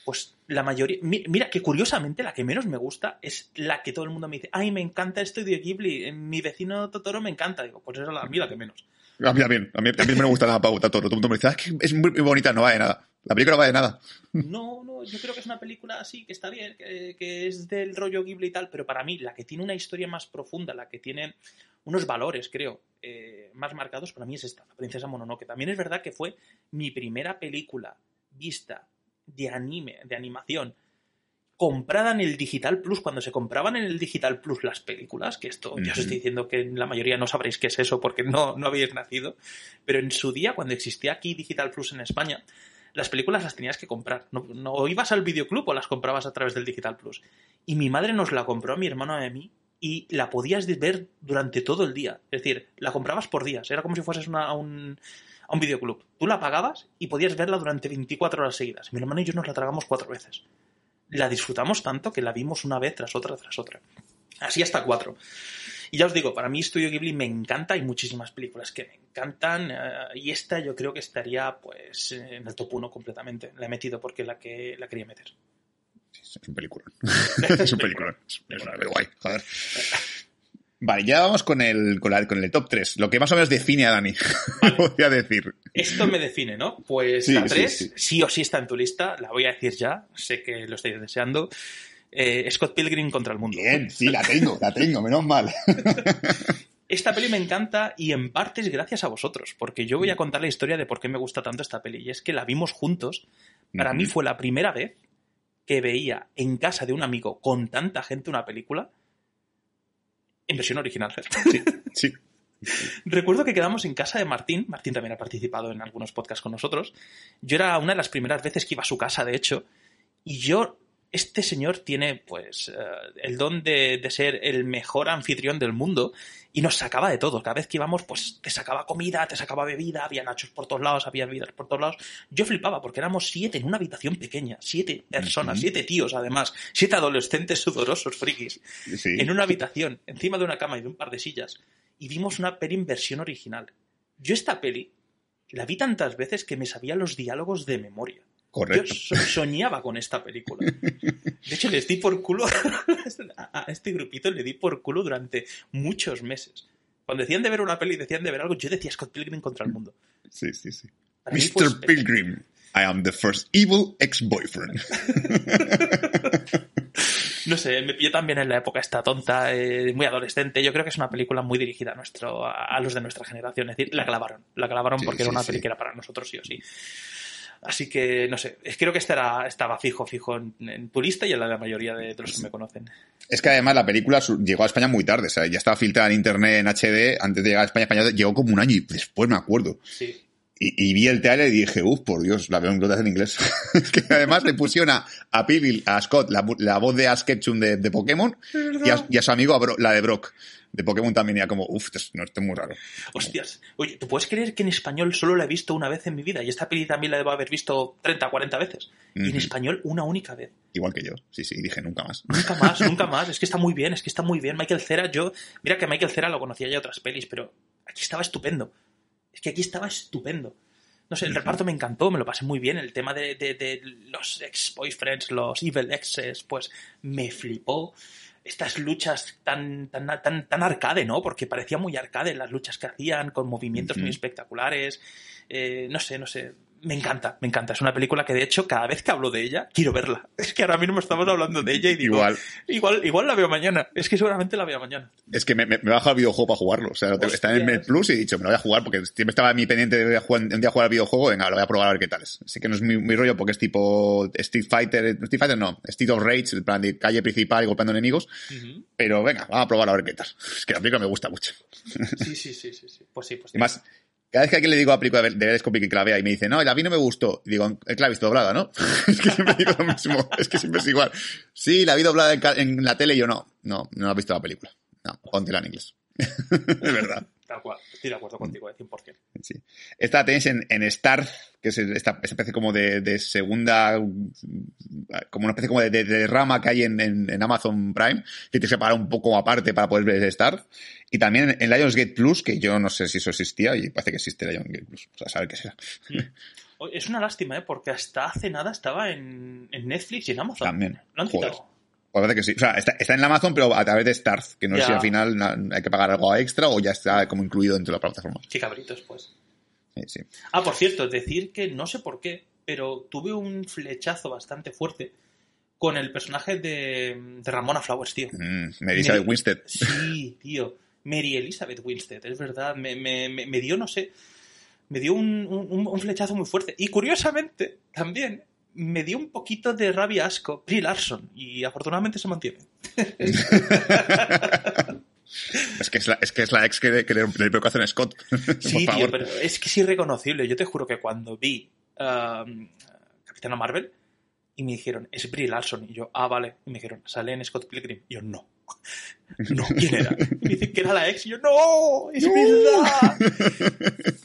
Pues la mayoría. mi- Mira, que curiosamente la que menos me gusta es la que todo el mundo me dice: Ay, me encanta Estudio Ghibli, mi vecino Totoro me encanta. Digo, pues esa es la, a mí la que menos. A mí también, a mí, me gusta la pauta todo. Todo el mundo me dice, ah, es que es muy bonita, no va de nada. La película no va de nada. No, no, yo creo que es una película así, que está bien, que, que es del rollo Ghibli y tal, pero para mí la que tiene una historia más profunda, la que tiene unos valores, creo, eh, más marcados, para mí es esta, La Princesa Mononoke. También es verdad que fue mi primera película vista de anime, de animación, comprada en el Digital Plus, cuando se compraban en el Digital Plus las películas, que esto ya os estoy diciendo que la mayoría no sabréis qué es eso porque no, no habéis nacido, pero en su día, cuando existía aquí Digital Plus en España, las películas las tenías que comprar. No, no o ibas al videoclub o las comprabas a través del Digital Plus. Y mi madre nos la compró a mi hermano y a mí y la podías ver durante todo el día. Es decir, la comprabas por días. Era como si fueses una- a, un, a un videoclub. Tú la pagabas y podías verla durante 24 horas seguidas. Mi hermano y yo nos la tragamos cuatro veces. La disfrutamos tanto que la vimos una vez tras otra tras otra. Así hasta cuatro. Y ya os digo, para mí Studio Ghibli me encanta, hay muchísimas películas que me encantan eh, y esta yo creo que estaría pues en el top 1 completamente. La he metido porque la que la quería meter. Es un peliculón. es un peliculón. Es muy guay. Vale, ya vamos con el, con, la- con el top 3. Lo que más o menos define a Dani. Voy a decir. Esto me define, ¿no? Pues Sí, la sí, 3 sí. sí, o sí está en tu lista, la voy a decir ya, sé que lo estáis deseando. Eh, Scott Pilgrim contra el mundo. Bien, sí, la tengo, la tengo, menos mal. Esta peli me encanta y en parte es gracias a vosotros, porque yo voy Mm. a contar la historia de por qué me gusta tanto esta peli. Y es que la vimos juntos. Para mí fue la primera vez que veía en casa de un amigo con tanta gente una película en versión original. Sí. Recuerdo que quedamos en casa de Martín. Martín también ha participado en algunos podcasts con nosotros. Yo era una de las primeras veces que iba a su casa, de hecho. Y yo, este señor tiene, pues, eh, el don de, de ser el mejor anfitrión del mundo. Y nos sacaba de todo. Cada vez que íbamos, pues, te sacaba comida, te sacaba bebida, había nachos por todos lados, había bebidas por todos lados. Yo flipaba porque éramos siete en una habitación pequeña. Siete personas, siete tíos, además. Siete adolescentes sudorosos, frikis sí. en una habitación, encima de una cama y de un par de sillas, y vimos una peli en versión original. Yo esta peli la vi tantas veces que me sabía los diálogos de memoria. Correcto. Yo so- soñaba con esta película. De hecho, les di por culo a este grupito, le di por culo durante muchos meses. Cuando decían de ver una peli, decían de ver algo, yo decía Scott Pilgrim contra el mundo. Sí, sí, sí. Para Mr. Pilgrim, I am the first evil ex-boyfriend. No sé, me pilló también en la época esta tonta, eh, muy adolescente. Yo creo que es una película muy dirigida a, nuestro, a, los de nuestra generación. Es decir, la clavaron. La clavaron Sí, porque era una sí. peli que era para nosotros sí o sí. Así que, no sé, creo que esta era- estaba fijo, fijo en, en tu lista y en la de la mayoría de, de los que me conocen. Es que además la película llegó a España muy tarde, o sea, ya estaba filtrada en internet en HD, antes de llegar a España, España llegó como un año y después me acuerdo. Sí. Y, y vi el trailer y dije, uff, por Dios, la veo en inglés en inglés. Es que además le pusieron a, a a Scott, la, la voz de Ash Ketchum de, de Pokémon, y a, y a su amigo, a Bro- la de Brock, de Pokémon también, era como, uff, no, esto es muy raro. Hostias. Oye, ¿tú puedes creer que en español solo la he visto una vez en mi vida? Y esta peli también la debo haber visto 30 o 40 veces. Y en español una única vez. Igual que yo, sí, sí, dije nunca más. Nunca más, nunca más. Es que está muy bien, es que está muy bien. Michael Cera, yo. Mira que Michael Cera lo conocía ya de otras pelis, pero aquí estaba estupendo. Es que aquí estaba estupendo. No sé, el reparto me encantó, me lo pasé muy bien. El tema de, de- de los ex-boyfriends, los evil exes, pues me flipó. Estas luchas tan, tan, tan, tan arcade, ¿no? Porque parecía muy arcade las luchas que hacían, con movimientos muy espectaculares. Eh, no sé, no sé. Me encanta, me encanta. Es una película que de hecho cada vez que hablo de ella quiero verla. Es que ahora mismo estamos hablando de ella y digo, Igual. igual, igual la veo mañana. Es que seguramente la veo mañana. Es que me, me, me baja el videojuego para jugarlo. O sea, está en el. Plus y he dicho, me lo voy a jugar porque siempre estaba en mi pendiente de jugar, un día jugar al videojuego. Venga, lo voy a probar a ver qué tal es. Así que no es mi, mi rollo porque es tipo Street Fighter, Street Fighter no, Street of Rage, el plan de calle principal y golpeando enemigos. Pero venga, vamos a probar a ver qué tal. Es que la película me gusta mucho. Sí, sí, sí, sí, sí. Pues sí, pues. Y más, cada vez que alguien le digo a la película de Telescopic que la vea y me dice, no, a mí no me gustó, digo, la he visto doblada, ¿no? es que siempre digo lo mismo, es que siempre es igual. Sí, la vi doblada en, la tele y yo no, no, no he visto la película. No, póntela en inglés. es verdad. Tal cual. Estoy de acuerdo contigo, eh, 100%. Sí. Esta la tenéis en, en Starz, que es esta, esta especie como de, de segunda, como una especie como de, de- de rama que hay en, en- en Amazon Prime, que tienes que pagar un poco aparte para poder ver Starz. Y también en Lionsgate Plus, que yo no sé si eso existía, y parece que existe Lionsgate Plus. O sea, saber qué será. Es una lástima, ¿eh? Porque hasta hace nada estaba en, en Netflix y en Amazon. También. Lo han Joder. Parece que sí. O sea, está, está en la Amazon, pero a través de Starz, que no sé Ya. si al final na- hay que pagar algo extra o ya está como incluido dentro de la plataforma. Qué cabritos, pues. Sí, sí. Ah, por cierto, decir que no sé por qué, pero tuve un flechazo bastante fuerte con el personaje de, de Ramona Flowers, tío. Mm, Elizabeth Me- Winstead. Sí, tío. Mary Elizabeth Winstead, es verdad. Me, me- me- me dio, no sé, me dio un, un- un flechazo muy fuerte. Y curiosamente, también, me dio un poquito de rabia asco Brie Larson. Y afortunadamente se mantiene. Es que es la, es que es la ex que, le- que le, hacen Scott. Sí, tío, pero es que es irreconocible. Yo te juro que cuando vi um, Capitana Marvel y me dijeron, es Brie Larson, y yo, ah, vale. Y me dijeron, sale en Scott Pilgrim. Y yo, no. No, ¿quién era? Y me dicen que era la ex, y yo, no, es verdad.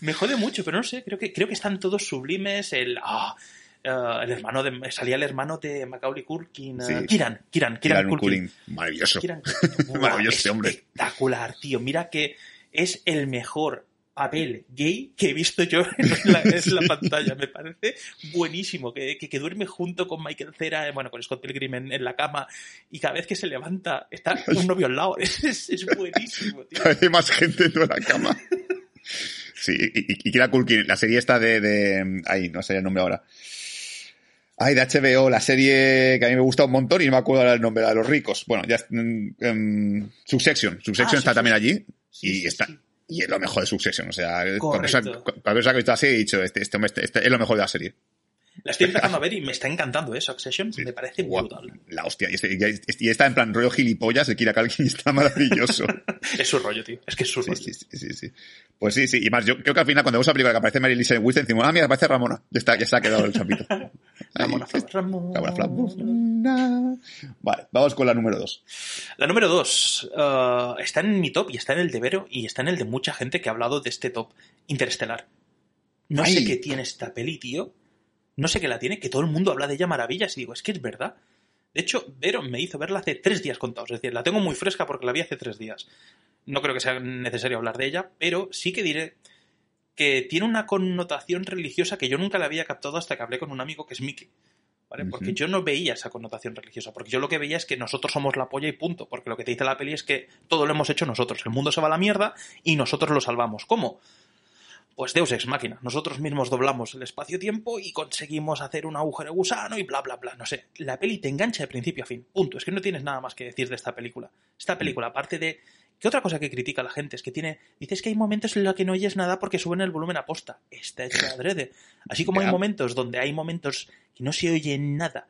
Me jode mucho, pero no sé, creo que, creo que están todos sublimes. El, ah, eh, el hermano de, salía el hermano de Macaulay Culkin, eh, Sí. Kiran, Kiran, Kiran Culkin. Culkin. Maravilloso. Maravilloso ese hombre. Espectacular, tío. Mira que es el mejor papel gay que he visto yo en la, en la pantalla. Me parece buenísimo. Que, que, que duerme junto con Michael Cera, eh, bueno, con Scott Pilgrim en, en la cama y cada vez que se levanta está un novio al lado. Es, es, es buenísimo, tío. Hay más gente de la cama. Sí, y, y, y Kieran Culkin, la serie esta de, de... Ay, no sé el nombre ahora. Ay, de HBO, la serie que a mí me gusta un montón y no me acuerdo ahora el nombre, la de los ricos. Bueno, ya... mm, em, Succession. Succession Ah, está sí, también allí Sí, y está... sí. Y es lo mejor de Succession. O sea, cuando se ha- Correcto. cuando se ha visto serie he dicho, este, este, este- este es lo mejor de la serie. La estoy empezando a ver y me está encantando, ¿eh? Succession. Sí. Me parece brutal. La hostia. Y, este- y- está en plan rollo gilipollas, el Kira Culkin está maravilloso. Es su rollo, tío. Es que es su Sí, rollo. sí, sí, sí, sí. Pues sí, sí. Y más, yo creo que al final cuando vemos la película que aparece Mary Elizabeth Winstead, decimos, ah, mira, aparece Ramona. Ya está, ya se ha quedado el chapito. Ramona Ramona. Ramona. Vale, vamos con la número dos. La número dos eh, está en mi top y está en el de Vero y está en el de mucha gente que ha hablado de este top interestelar. No sé qué tiene esta peli, tío. No sé qué la tiene, que todo el mundo habla de ella maravillas y digo, es que es verdad. De hecho, Vero me hizo verla hace tres días contados. Es decir, la tengo muy fresca porque la vi hace tres días. No creo que sea necesario hablar de ella, pero sí que diré que tiene una connotación religiosa que yo nunca la había captado hasta que hablé con un amigo que es Mickey. ¿Vale? Porque yo no veía esa connotación religiosa, porque yo lo que veía es que nosotros somos la polla y punto, porque lo que te dice la peli es que todo lo hemos hecho nosotros, el mundo se va a la mierda y nosotros lo salvamos. ¿Cómo? Pues Deus ex máquina, nosotros mismos doblamos el espacio-tiempo y conseguimos hacer un agujero gusano y bla bla bla, no sé. La peli te engancha de principio a fin, punto. Es que no tienes nada más que decir de esta película. Esta película, aparte de ¿Qué otra cosa que critica la gente? Es que tiene. Dices que hay momentos en los que no oyes nada porque suben el volumen a posta. Está hecho adrede. Así como hay momentos donde hay momentos que no se oye nada.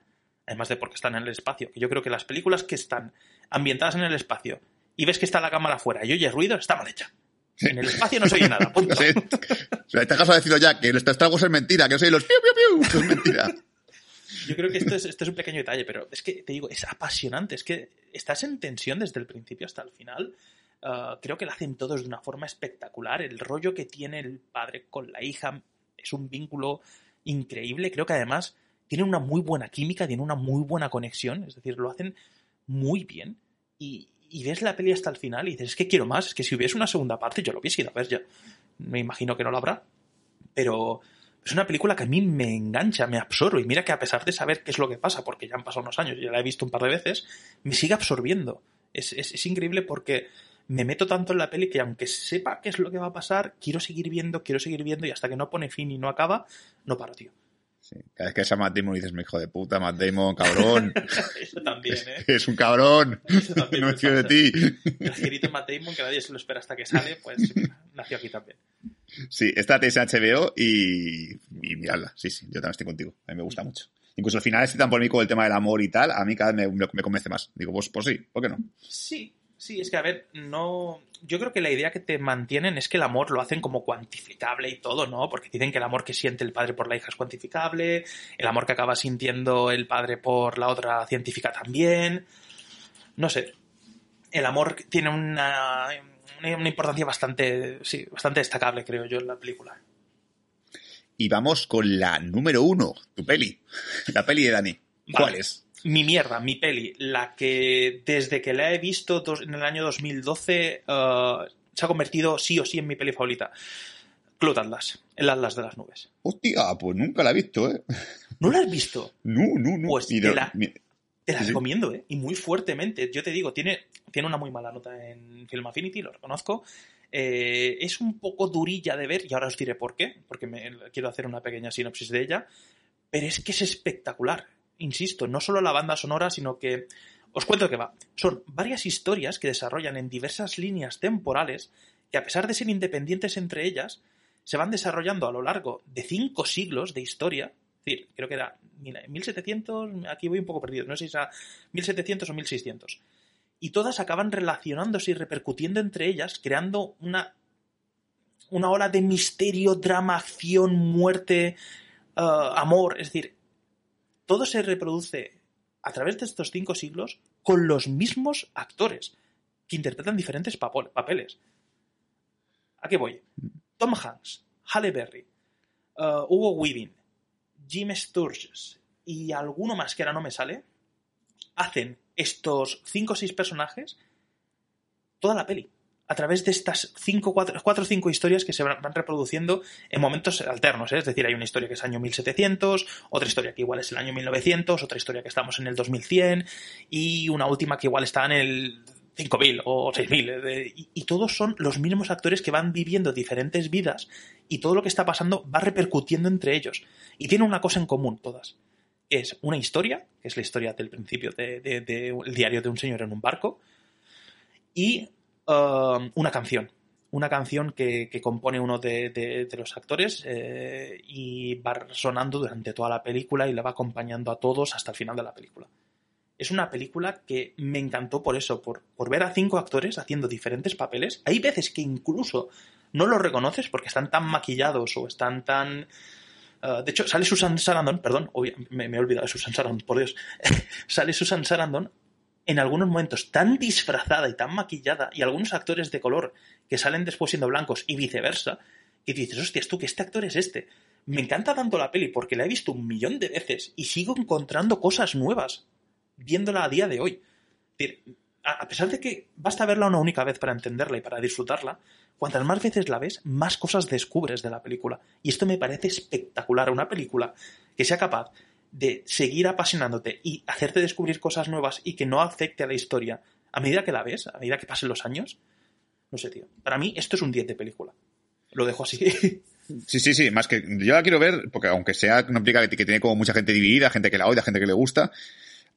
Además de porque están en el espacio. Que yo creo que las películas que están ambientadas en el espacio y ves que está la cámara afuera y oyes ruido, está mal hecha. En el espacio no se oye nada. Punto. Sí. O sea, te caso ha decidido ya que el estragos es mentira, que no soy los piu, piu, piu, es mentira. Yo creo que esto es, esto es un pequeño detalle, pero es que te digo, es apasionante. Es que estás en tensión desde el principio hasta el final. Ah, creo que lo hacen todos de una forma espectacular. El rollo que tiene el padre con la hija es un vínculo increíble. Creo que además tiene una muy buena química, tiene una muy buena conexión. Es decir, lo hacen muy bien. Y, y ves la peli hasta el final y dices, es que quiero más. Es que si hubiese una segunda parte, yo lo hubiese ido a ver ya. Me imagino que no lo habrá. Pero es una película que a mí me engancha, me absorbe. Y mira que a pesar de saber qué es lo que pasa, porque ya han pasado unos años y ya la he visto un par de veces, me sigue absorbiendo. Es, es- es increíble porque me meto tanto en la peli que aunque sepa qué es lo que va a pasar, quiero seguir viendo, quiero seguir viendo y hasta que no pone fin y no acaba, no paro, tío. Sí. Cada vez que ves a Matt Damon dices, "Mi hijo de puta, Matt Damon, cabrón. Eso también, ¿eh? es un cabrón. Eso también no me fío de ti. El Matt Damon, que nadie se lo espera hasta que sale, pues nació aquí también. Sí, esta en HBO y, y miradla. Sí, sí, yo también estoy contigo. A mí me gusta mucho. Incluso al final, este tan polémico el tema del amor y tal, a mí cada vez me, me- me convence más. Digo, pues, pues sí, ¿por qué no? Sí, sí, es que a ver, no. Yo creo que la idea que te mantienen es que el amor lo hacen como cuantificable y todo, ¿no? Porque dicen que el amor que siente el padre por la hija es cuantificable, el amor que acaba sintiendo el padre por la otra científica también. No sé. El amor tiene una, una, importancia bastante, sí, bastante destacable, creo yo, en la película. Y vamos con la número uno, tu peli. La peli de Dani. ¿Cuál Vale. es? Mi mierda, mi peli, la que desde que la he visto dos- en el año 2012 eh, se ha convertido sí o sí en mi peli favorita. Cloud Atlas, el Atlas de las nubes. Hostia, pues nunca la he visto, ¿eh? ¿No la has visto? No, no, no. Pues te la- Te la sí. recomiendo, ¿eh? Y muy fuertemente. Yo te digo, tiene, tiene una muy mala nota en Film Affinity, lo reconozco. Eh, es un poco durilla de ver, y ahora os diré por qué, porque me, quiero hacer una pequeña sinopsis de ella. Pero es que es espectacular. Insisto, no solo la banda sonora, sino que. Os cuento que va. Son varias historias que desarrollan en diversas líneas temporales que, a pesar de ser independientes entre ellas, se van desarrollando a lo largo de cinco siglos de historia. Es decir, creo que era mira, 1700, aquí voy un poco perdido, no sé si era 1700 o 1600. Y todas acaban relacionándose y repercutiendo entre ellas, creando una, una ola de misterio, drama, acción, muerte, ah, amor. Es decir, todo se reproduce a través de estos cinco siglos con los mismos actores que interpretan diferentes papeles. ¿A qué voy? Tom Hanks, Halle Berry, uh, Hugo Weaving, Jim Sturges y alguno más que ahora no me sale, hacen estos cinco o seis personajes toda la peli. A través de estas cinco, cuatro, cuatro o cinco historias que se van reproduciendo en momentos alternos. ¿eh? Es decir, hay una historia que es año 1700, otra historia que igual es el año 1900, otra historia que estamos en el 2100 y una última que igual está en el 5000 o 6000. eh, Y, y todos son los mismos actores que van viviendo diferentes vidas y todo lo que está pasando va repercutiendo entre ellos. Y tienen una cosa en común todas. Es una historia, que es la historia del principio del de, de- el diario de un señor en un barco, y um, una canción. Una canción que, compone uno de, los actores eh, y va sonando durante toda la película y le va acompañando a todos hasta el final de la película. Es una película que me encantó por eso, por, por ver a cinco actores haciendo diferentes papeles. Hay veces que incluso no los reconoces porque están tan maquillados o están tan... Uh, de hecho, sale Susan Sarandon, perdón, me, me he olvidado de Susan Sarandon, por Dios. sale Susan Sarandon en algunos momentos tan disfrazada y tan maquillada, y algunos actores de color que salen después siendo blancos y viceversa, que dices, hostias, tú, que este actor es este. Me encanta tanto la peli porque la he visto un millón de veces y sigo encontrando cosas nuevas viéndola a día de hoy. A pesar de que basta verla una única vez para entenderla y para disfrutarla, cuantas más veces la ves, más cosas descubres de la película. Y esto me parece espectacular. Una película que sea capaz de seguir apasionándote y hacerte descubrir cosas nuevas y que no afecte a la historia a medida que la ves, a medida que pasen los años. No sé, tío. Para mí esto es un 10 de película. Lo dejo así. Sí, sí, sí, más que yo la quiero ver, porque aunque sea película que, que tiene como mucha gente dividida, gente que la odia, gente que le gusta,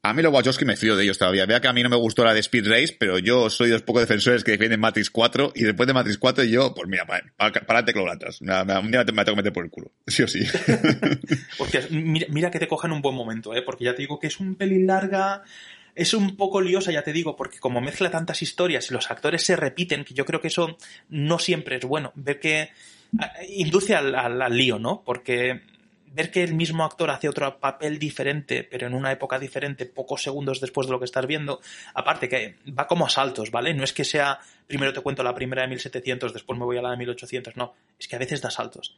a mí los Wachowski me fío de ellos todavía. Vea que a mí no me gustó la de Speed Race, pero yo soy de los pocos defensores que defienden Matrix 4, y después de Matrix 4 yo, pues mira, para, para, para con atrás. Un día me, tengo que meter por el culo, sí o sí. Porque mira, mira que te cojan un buen momento, ¿eh? Porque ya te digo que es un pelín larga, es un poco liosa, ya te digo, porque como mezcla tantas historias y los actores se repiten, que yo creo que eso no siempre es bueno. Ver que a- induce al, al- al lío, ¿no? Porque ver que el mismo actor hace otro papel diferente, pero en una época diferente, pocos segundos después de lo que estás viendo, aparte que va como a saltos, ¿vale? No es que sea, primero te cuento la primera de 1700, después me voy a la de 1800, no, es que a veces da saltos.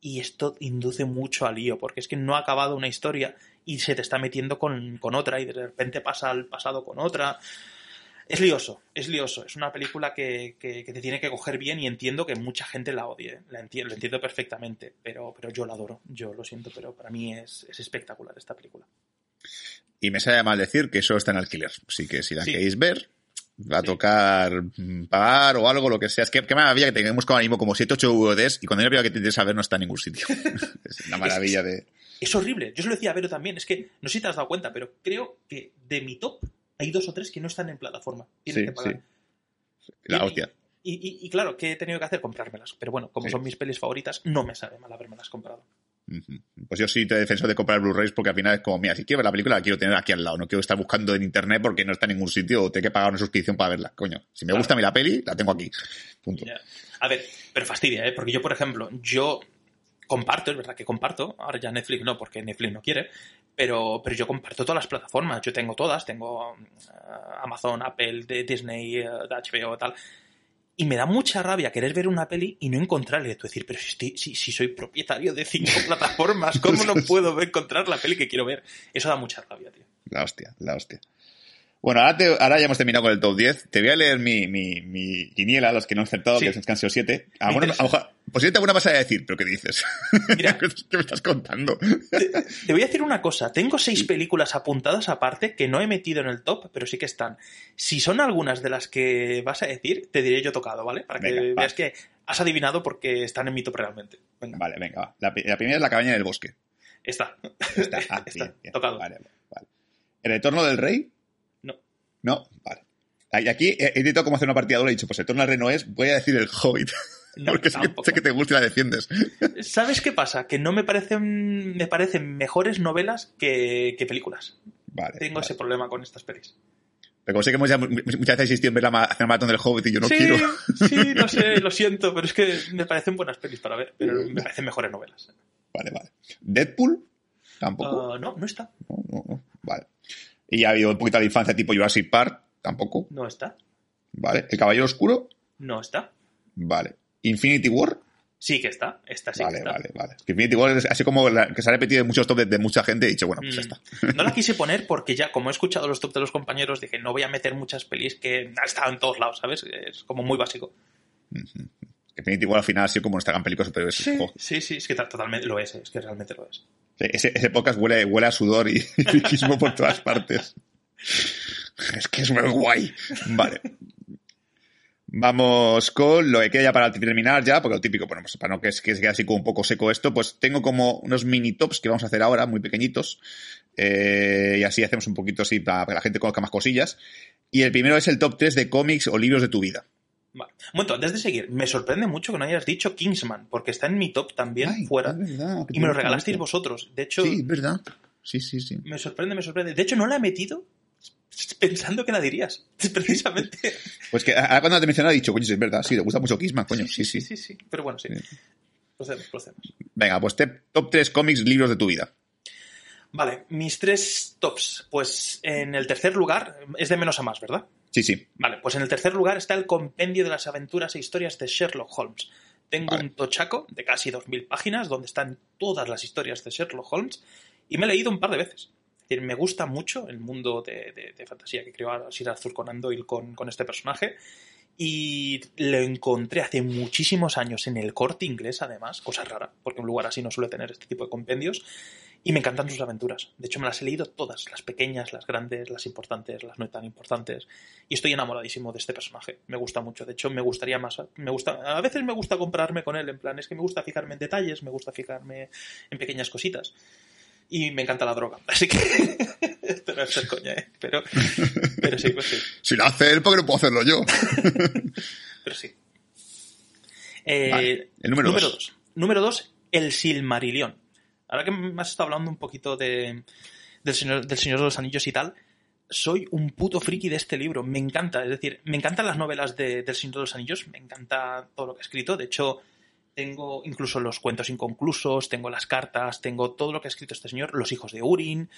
Y esto induce mucho al lío, porque es que no ha acabado una historia y se te está metiendo con, con otra y de repente pasa al pasado con otra. Es lioso, es lioso. Es una película que, que- que te tiene que coger bien y entiendo que mucha gente la odie. La entiendo, lo entiendo perfectamente, pero, pero yo la adoro. Yo lo siento, pero para mí es, es espectacular esta película. Y me sale mal decir que eso está en alquiler. Así que si la Sí. queréis ver, Va a tocar mm, pagar o algo, lo que sea. Es que qué maravilla que tengamos como mismo como 7, 8 VODs y cuando yo veo que te interesa ver no está en ningún sitio. es una maravilla de... Es horrible. Yo se lo decía a Vero también. Es que no sé si te has dado cuenta, pero creo que de mi top hay dos o tres que no están en plataforma. Tienes Sí, que pagar. sí. La Y- hostia. Y, y- y claro, ¿qué he tenido que hacer? Comprármelas. Pero bueno, como Sí. son mis pelis favoritas, no me sabe mal habermelas comprado. Ujú. Pues yo sí te defensor de comprar Blu-rays porque al final es como, mira, si quiero ver la película la quiero tener aquí al lado, no quiero estar buscando en internet porque no está en ningún sitio o tengo que pagar una suscripción para verla. Coño, si me Claro. gusta a mí la peli, la tengo aquí. Punto. A ver, pero fastidia, ¿eh? Porque yo, por ejemplo, yo comparto, es verdad que comparto, ahora ya Netflix no, porque Netflix no quiere, pero, pero yo comparto todas las plataformas, yo tengo todas, tengo eh, Amazon, Apple, de Disney, eh, de HBO, tal. Y me da mucha rabia querer ver una peli y no encontrarla. Y tú decir, pero si, estoy- si, si soy propietario de cinco plataformas, ¿cómo no puedo encontrar la peli que quiero ver? Eso da mucha rabia, tío. La hostia, la hostia. Bueno, ahora, te- ahora ya hemos terminado con el top 10. Te voy a leer mi, mi, mi quiniela, los que no he acertado, Sí. que han sido 7. Me interesa. Posiblemente alguna vas a decir, pero ¿qué dices? Mira. ¿Qué me estás contando? Te voy a decir una cosa, tengo seis películas apuntadas aparte que no he metido en el top, pero sí que están. Si son algunas de las que vas a decir, te diré yo tocado, ¿vale? Para que Venga, va. veas que has adivinado porque están en mi top realmente. Venga, Vale, venga, va. La, primera es la cabaña en el bosque. está. Está, ah, Está, bien, bien. tocado. Vale, vale. ¿El retorno del rey? No. Vale. Y aquí he intentado como hacer una partida doble y he dicho, pues el retorno del rey no es, voy a decir el Hobbit. No, porque sé que, sé que te gusta y la defiendes. ¿Sabes qué pasa? Que no me parecen, me parecen mejores novelas que, que películas. Vale. Tengo vale. ese problema con estas pelis. Pero como sé que hemos ya mu- muchas veces insistido en ver la hacer el maratón del Hobbit y yo no sí, quiero. sí, no sé, lo siento, pero es que me parecen buenas pelis para ver, pero me parecen mejores novelas. Vale, vale. ¿Deadpool? Tampoco. Ah, no, no está. No, no, no. Vale. Y ha habido un poquito de infancia tipo Jurassic Park. Tampoco. No está. Vale. ¿El Caballero Oscuro? No está. Vale. ¿Infinity War? Sí que está. Esta sí vale, que está. vale, vale. Que Infinity War es así como la- que se ha repetido en muchos top de, de mucha gente y he dicho, bueno, pues ya Mm. está. No la quise poner porque ya, como he escuchado los top de los compañeros, dije, no voy a meter muchas pelis que han estado en todos lados, ¿sabes? Es como muy básico. Infinity War al final ha sido como nuestra gran película superior. Jo, Sí, sí, es que ta- totalmente lo es, es que realmente lo es. Ese, podcast huele, huele a sudor y friquismo por todas partes. Es que es muy guay. Vale. Vamos con lo que queda ya para terminar ya, porque lo típico, bueno, pues para no que, que se quede así como un poco seco esto, pues tengo como unos mini tops que vamos a hacer ahora, muy pequeñitos, eh, y así hacemos un poquito así para que la gente conozca más cosillas. Y el primero es el top 3 de cómics o libros de tu vida. Vale. Un momento, antes de seguir, me sorprende mucho que no hayas dicho Kingsman, porque está en mi top también, Ay, fuera. verdad, Y me lo gusta regalasteis vosotros. De hecho, Sí, verdad. Sí, sí, sí. me sorprende, me sorprende. De hecho, no la he metido pensando que la dirías, precisamente. Pues que ahora cuando te mencionado he dicho, coño, sí, es verdad, sí, te gusta mucho Kissman, coño, sí, sí. sí, sí. Pero bueno, sí. Sí. Procedemos, procedemos. Venga, pues te- top 3 cómics, libros de tu vida. Vale, mis tres tops. Pues en el tercer lugar, es de menos a más, ¿verdad? Sí, sí. Vale, pues en el tercer lugar está el compendio de las aventuras e historias de Sherlock Holmes. Tengo Vale. un tochaco de casi 2.000 páginas donde están todas las historias de Sherlock Holmes y me he leído un par de veces. Es decir, me gusta mucho el mundo de, de- de fantasía que creó Sir Arthur Conan Doyle con, con este personaje y lo encontré hace muchísimos años en el corte inglés, además, cosa rara, porque un lugar así no suele tener este tipo de compendios. Y me encantan sus aventuras. De hecho, me las he leído todas, las pequeñas, las grandes, las importantes, las no tan importantes. Y estoy enamoradísimo de este personaje. Me gusta mucho. De hecho, me gustaría más. Me gusta, a veces me gusta comprarme con él. En plan, es que me gusta fijarme en detalles, me gusta fijarme en pequeñas cositas. Y me encanta la droga. Así que. Esto no es ser coña, ¿eh? Pero, pero sí, pues sí. Si lo hace él, ¿por qué no puedo hacerlo yo? Pero sí. Eh, Vale, el número dos. dos. Número dos, el Silmarillion. Ahora que me has estado hablando un poquito de, del, señor, del Señor de los Anillos y tal, soy un puto friki de este libro. Me encanta. Es decir, me encantan las novelas de- del Señor de los Anillos. Me encanta todo lo que ha escrito. De hecho, tengo incluso los cuentos inconclusos, tengo las cartas, tengo todo lo que ha escrito este señor, Los hijos de Urin.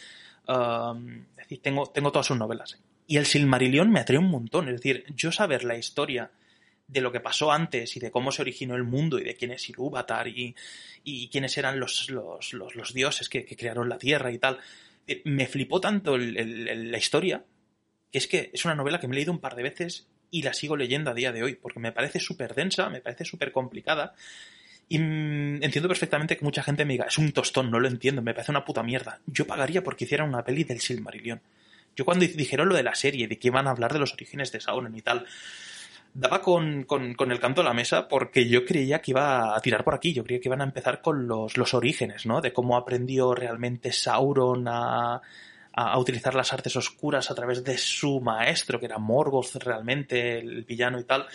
um, es decir, tengo, tengo todas sus novelas. Y el Silmarillion me atrae un montón. Es decir, yo saber la historia de lo que pasó antes y de cómo se originó el mundo y de quién es Ilúvatar y, y quiénes eran los, los, los, dioses que, que crearon la tierra y tal. Eh, Me flipó tanto la historia que es que es una novela que me he leído un par de veces y la sigo leyendo a día de hoy porque me parece súper densa, me parece súper complicada y mm, entiendo perfectamente que mucha gente me diga, es un tostón, no lo entiendo, me parece una puta mierda. Yo pagaría porque hicieran una peli del Silmarillion. Yo cuando dijeron lo de la serie, de que iban a hablar de los orígenes de Sauron y tal, daba con, con, con, el canto a la mesa porque yo creía que iba a tirar por aquí, yo creía que iban a empezar con los, los orígenes, ¿no? De cómo aprendió realmente Sauron a, a, utilizar las artes oscuras a través de su maestro, que era Morgoth realmente, el villano y tal.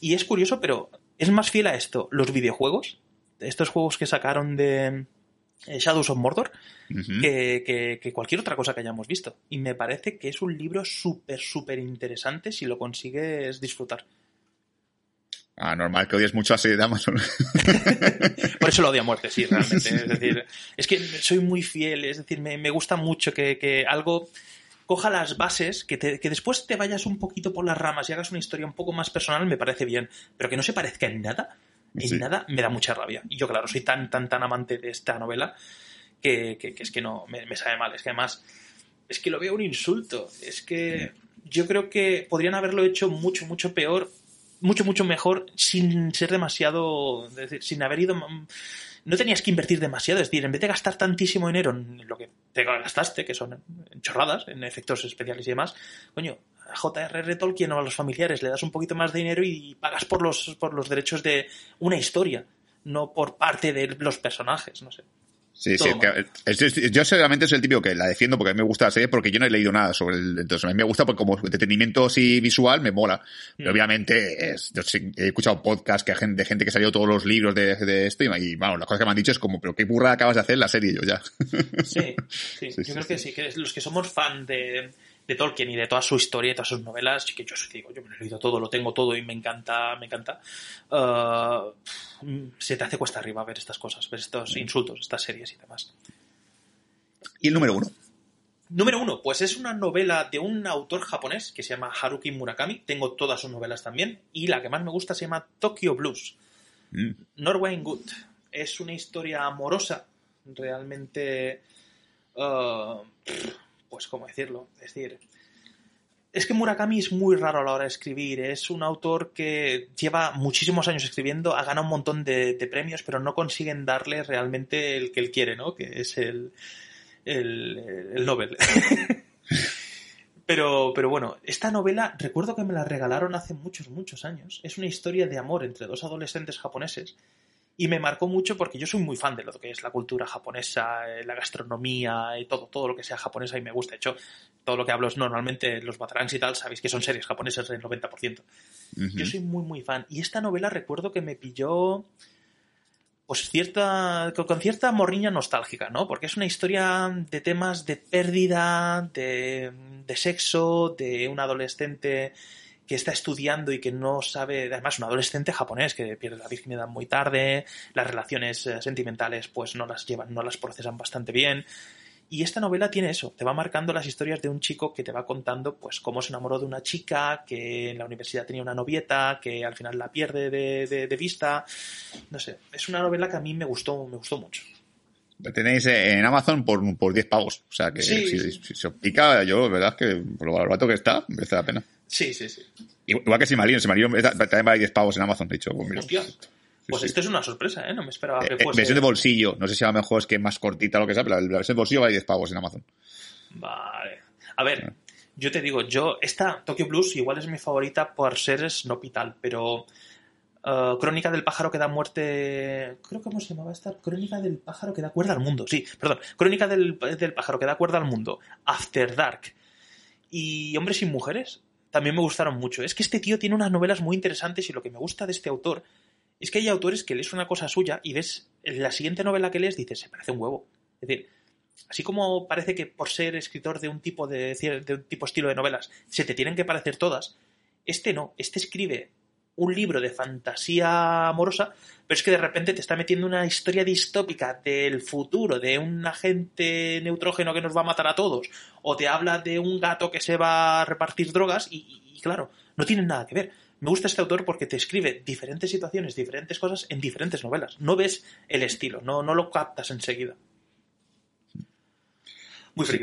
Y es curioso, pero es más fiel a esto, los videojuegos, estos juegos que sacaron de eh, Shadows of Mordor, uh -huh. que, que, que, cualquier otra cosa que hayamos visto. Y me parece que es un libro súper, súper interesante si lo consigues disfrutar. Ah, normal que odies mucho a serie de Amazon. Por eso lo odio a muerte, sí, realmente. Es decir, es que soy muy fiel, es decir, me, me gusta mucho que, que, algo coja las bases, que, te, que después te vayas un poquito por las ramas y hagas una historia un poco más personal, me parece bien, pero que no se parezca en nada, en sí. nada, me da mucha rabia. Y yo, claro, soy tan, tan, tan amante de esta novela que, que, que es que no, me, me, sabe mal. Es que además, es que lo veo un insulto. Es que yo creo que podrían haberlo hecho mucho, mucho peor mucho, mucho mejor sin ser demasiado, sin haber ido... No tenías que invertir demasiado, es decir, en vez de gastar tantísimo dinero en lo que te gastaste, que son chorradas, en efectos especiales y demás, coño, a J.R.R. Tolkien o a los familiares le das un poquito más de dinero y pagas por los, por los derechos de una historia, no por parte de los personajes, no sé. Sí, sí, que, es, yo seguramente soy el típico que la defiendo porque a mí me gusta la serie porque yo no he leído nada sobre el, entonces a mí me gusta porque como entretenimiento así visual me mola. Pero mm. obviamente es, yo he escuchado podcasts que de gente que salió todos los libros de, de esto y, bueno, las cosas que me han dicho es como, pero qué burra acabas de hacer la serie yo ya. Sí, sí, sí yo creo que sí, que los que somos fan de, de Tolkien y de toda su historia y todas sus novelas, que yo digo, yo me lo he leído todo, lo tengo todo y me encanta, me encanta. Uh, se te hace cuesta arriba ver estas cosas, ver estos insultos, estas series y demás. ¿Y el número uno? Número uno, pues es una novela de un autor japonés que se llama Haruki Murakami. Tengo todas sus novelas también. Y la que más me gusta se llama Tokyo Blues. Mm. Norway Good. Es una historia amorosa, realmente. Uh, pues, ¿cómo decirlo? Es decir, es que Murakami es muy raro a la hora de escribir. Es un autor que lleva muchísimos años escribiendo, ha ganado un montón de, premios, pero no consiguen darle realmente el que él quiere, ¿no? Que es el, el, el Nobel. pero, pero bueno, esta novela, recuerdo que me la regalaron hace muchos, muchos años. Es una historia de amor entre dos adolescentes japoneses y me marcó mucho porque yo soy muy fan de lo que es la cultura japonesa, eh, la gastronomía y todo, todo lo que sea japonesa y me gusta. De hecho, todo lo que hablo es normalmente los Batarangs y tal, sabéis que son series japonesas el 90%. Uh -huh. Yo soy muy, muy fan. Y esta novela recuerdo que me pilló pues cierta, con cierta morriña nostálgica, ¿no? Porque es una historia de temas de pérdida, de, de sexo, de un adolescente que está estudiando y que no sabe, además un adolescente japonés que pierde la virginidad muy tarde, las relaciones eh, sentimentales pues no las llevan, no las procesan bastante bien. Y esta novela tiene eso, te va marcando las historias de un chico que te va contando pues cómo se enamoró de una chica, que en la universidad tenía una novieta, que al final la pierde de, de, de vista. No sé, es una novela que a mí me gustó, me gustó mucho. La tenéis en Amazon por, por 10 pavos. O sea que sí, si, sí. si, se os pica, yo, verdad es que por lo barato que está, merece la pena. Sí, sí, sí. Igual que Simarillion, Simarillion también vale 10 pavos en Amazon, de hecho. Pues, mira. Hostia. Pues sí, esto es una sorpresa, ¿eh? No me esperaba que eh, fuese... Versión de bolsillo. No sé si a lo mejor es que más cortita o lo que sea, pero la versión de bolsillo vale 10 pavos en Amazon. Vale. A ver, yo te digo, yo... Esta Tokyo Blues igual es mi favorita por ser Snopital, pero... Uh, Crónica del pájaro que da muerte. Creo que cómo se llamaba esta. Crónica del pájaro que da cuerda al mundo. Sí, perdón. Crónica del, del pájaro que da cuerda al mundo. After Dark. Y Hombres sin Mujeres también me gustaron mucho. Es que este tío tiene unas novelas muy interesantes y lo que me gusta de este autor es que hay autores que lees una cosa suya y ves la siguiente novela que lees dices, se parece un huevo. Es decir, así como parece que por ser escritor de un tipo de, de un tipo estilo de novelas se te tienen que parecer todas, este no, este escribe un libro de fantasía amorosa, pero es que de repente te está metiendo una historia distópica del futuro, de un agente neutrógeno que nos va a matar a todos, o te habla de un gato que se va a repartir drogas, y, claro, no tienen nada que ver. Me gusta este autor porque te escribe diferentes situaciones, diferentes cosas en diferentes novelas. No ves el estilo, no, no lo captas enseguida. Muy sí,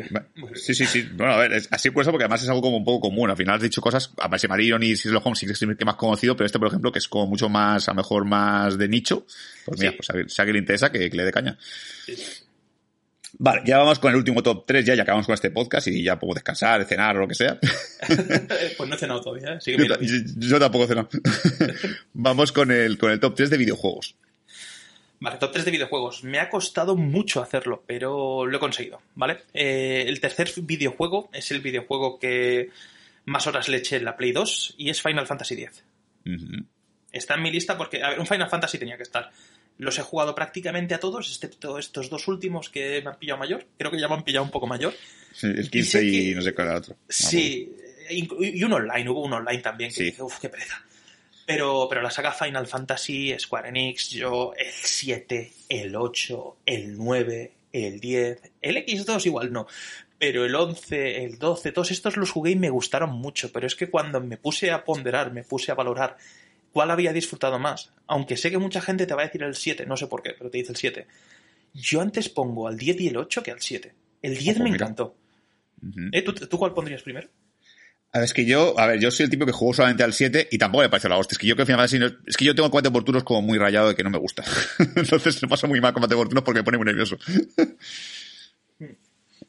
sí, sí, sí, Bueno, a ver, es así por eso porque además es algo como un poco común. Al final has dicho cosas, a ver, Marion y Sherlock Holmes sí que es que más conocido, pero este, por ejemplo, que es como mucho más, a lo mejor más de nicho, pues mira, sí. pues a, si a alguien le interesa, que, que le dé caña. Sí. Vale, ya vamos con el último top 3, ya, ya acabamos con este podcast y ya puedo descansar, cenar o lo que sea. pues no he cenado todavía, ¿eh? Yo, tampoco he cenado. vamos con el, con el top 3 de videojuegos. Vale, top 3 de videojuegos. Me ha costado mucho hacerlo, pero lo he conseguido, ¿vale? Eh, el tercer videojuego es el videojuego que más horas le eché en la Play 2 y es Final Fantasy X. Uh -huh. Está en mi lista porque, a ver, un Final Fantasy tenía que estar. Los he jugado prácticamente a todos, excepto estos dos últimos que me han pillado mayor. Creo que ya me han pillado un poco mayor. Sí, el 15 y, y que... no sé cuál era el otro. Sí, y un online, hubo un online también. Que Sí. dije, uff, qué pereza. Pero, pero la saga Final Fantasy, Square Enix, yo el 7, el 8, el 9, el 10, el X2 igual no, pero el 11, el 12, todos estos los jugué y me gustaron mucho, pero es que cuando me puse a ponderar, me puse a valorar cuál había disfrutado más, aunque sé que mucha gente te va a decir el 7, no sé por qué, pero te dice el 7, yo antes pongo al 10 y el 8 que al 7. El 10 Ojo, me mira. encantó. Uh -huh. ¿Eh? ¿Tú, ¿Tú cuál pondrías primero? A ver, es que yo, a ver, yo soy el tipo que jugó solamente al 7 y tampoco me pareció la hostia. Es que yo que Final Fantasy no, es que yo tengo combate por turnos como muy rayado de que no me gusta. Entonces me paso muy mal combate por turnos porque me pone muy nervioso.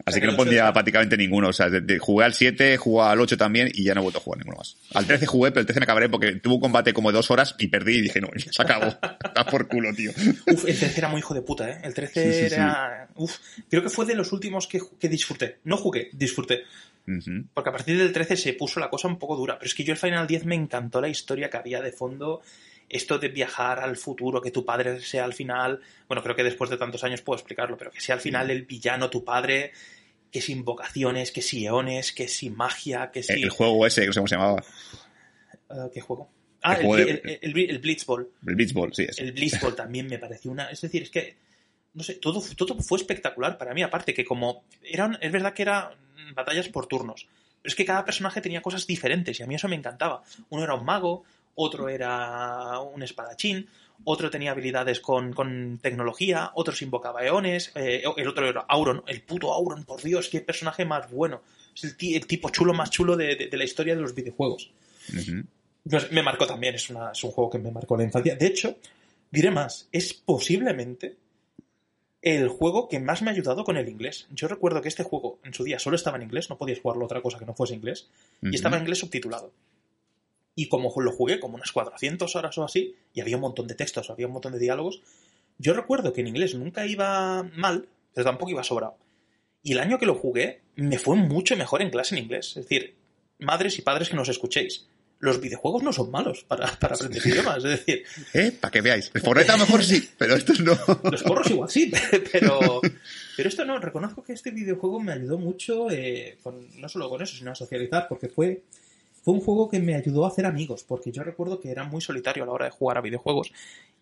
Así que no pondría prácticamente ninguno. O sea, de, de, jugué al 7, jugué al 8 también y ya no he vuelto a jugar ninguno más. Al 13 jugué, pero el 13 me acabaré porque tuvo un combate como de dos horas y perdí y dije, no, ya se acabó. Está por culo, tío. Uf, el 13 era muy hijo de puta, ¿eh? El 13 Sí, sí, sí. era... Uf, creo que fue de los últimos que, que disfruté. No jugué, disfruté. Uh -huh. Porque a partir del 13 se puso la cosa un poco dura. Pero es que yo el Final 10 me encantó la historia que había de fondo. Esto de viajar al futuro, que tu padre sea al final. Bueno, creo que después de tantos años puedo explicarlo, pero que sea al final el villano tu padre. Que si invocaciones, que si eones, que si magia, que si. El, juego ese, que no sé cómo se llamaba. Uh, ¿Qué juego? Ah, el, juego el, de... el, el, Blitzball. El Blitzball, sí. Ese. El Blitzball también me pareció una. Es decir, es que. No sé, todo, todo fue espectacular para mí, aparte que como. Eran, es verdad que eran batallas por turnos. Pero es que cada personaje tenía cosas diferentes y a mí eso me encantaba. Uno era un mago, otro era un espadachín, otro tenía habilidades con, con tecnología, otro se invocaba eones, eh, el otro era Auron, el puto Auron, por Dios, qué personaje más bueno. Es el, el tipo chulo más chulo de, de, de, la historia de los videojuegos. Uh -huh. pues me marcó también, es, una, es un juego que me marcó la infancia. De hecho, diré más, es posiblemente el juego que más me ha ayudado con el inglés. Yo recuerdo que este juego en su día solo estaba en inglés, no podías jugarlo otra cosa que no fuese inglés, uh -huh. y estaba en inglés subtitulado. Y como lo jugué como unas 400 horas o así, y había un montón de textos, había un montón de diálogos, yo recuerdo que en inglés nunca iba mal, pero tampoco iba sobrado. Y el año que lo jugué, me fue mucho mejor en clase en inglés. Es decir, madres y padres que nos escuchéis, los videojuegos no son malos para, para aprender idiomas. Es decir, ¿eh? Para que veáis. El a lo mejor sí, pero esto no. Los porros igual sí, pero, pero esto no. Reconozco que este videojuego me ayudó mucho, eh, con, no solo con eso, sino a socializar, porque fue, fue un juego que me ayudó a hacer amigos, porque yo recuerdo que era muy solitario a la hora de jugar a videojuegos.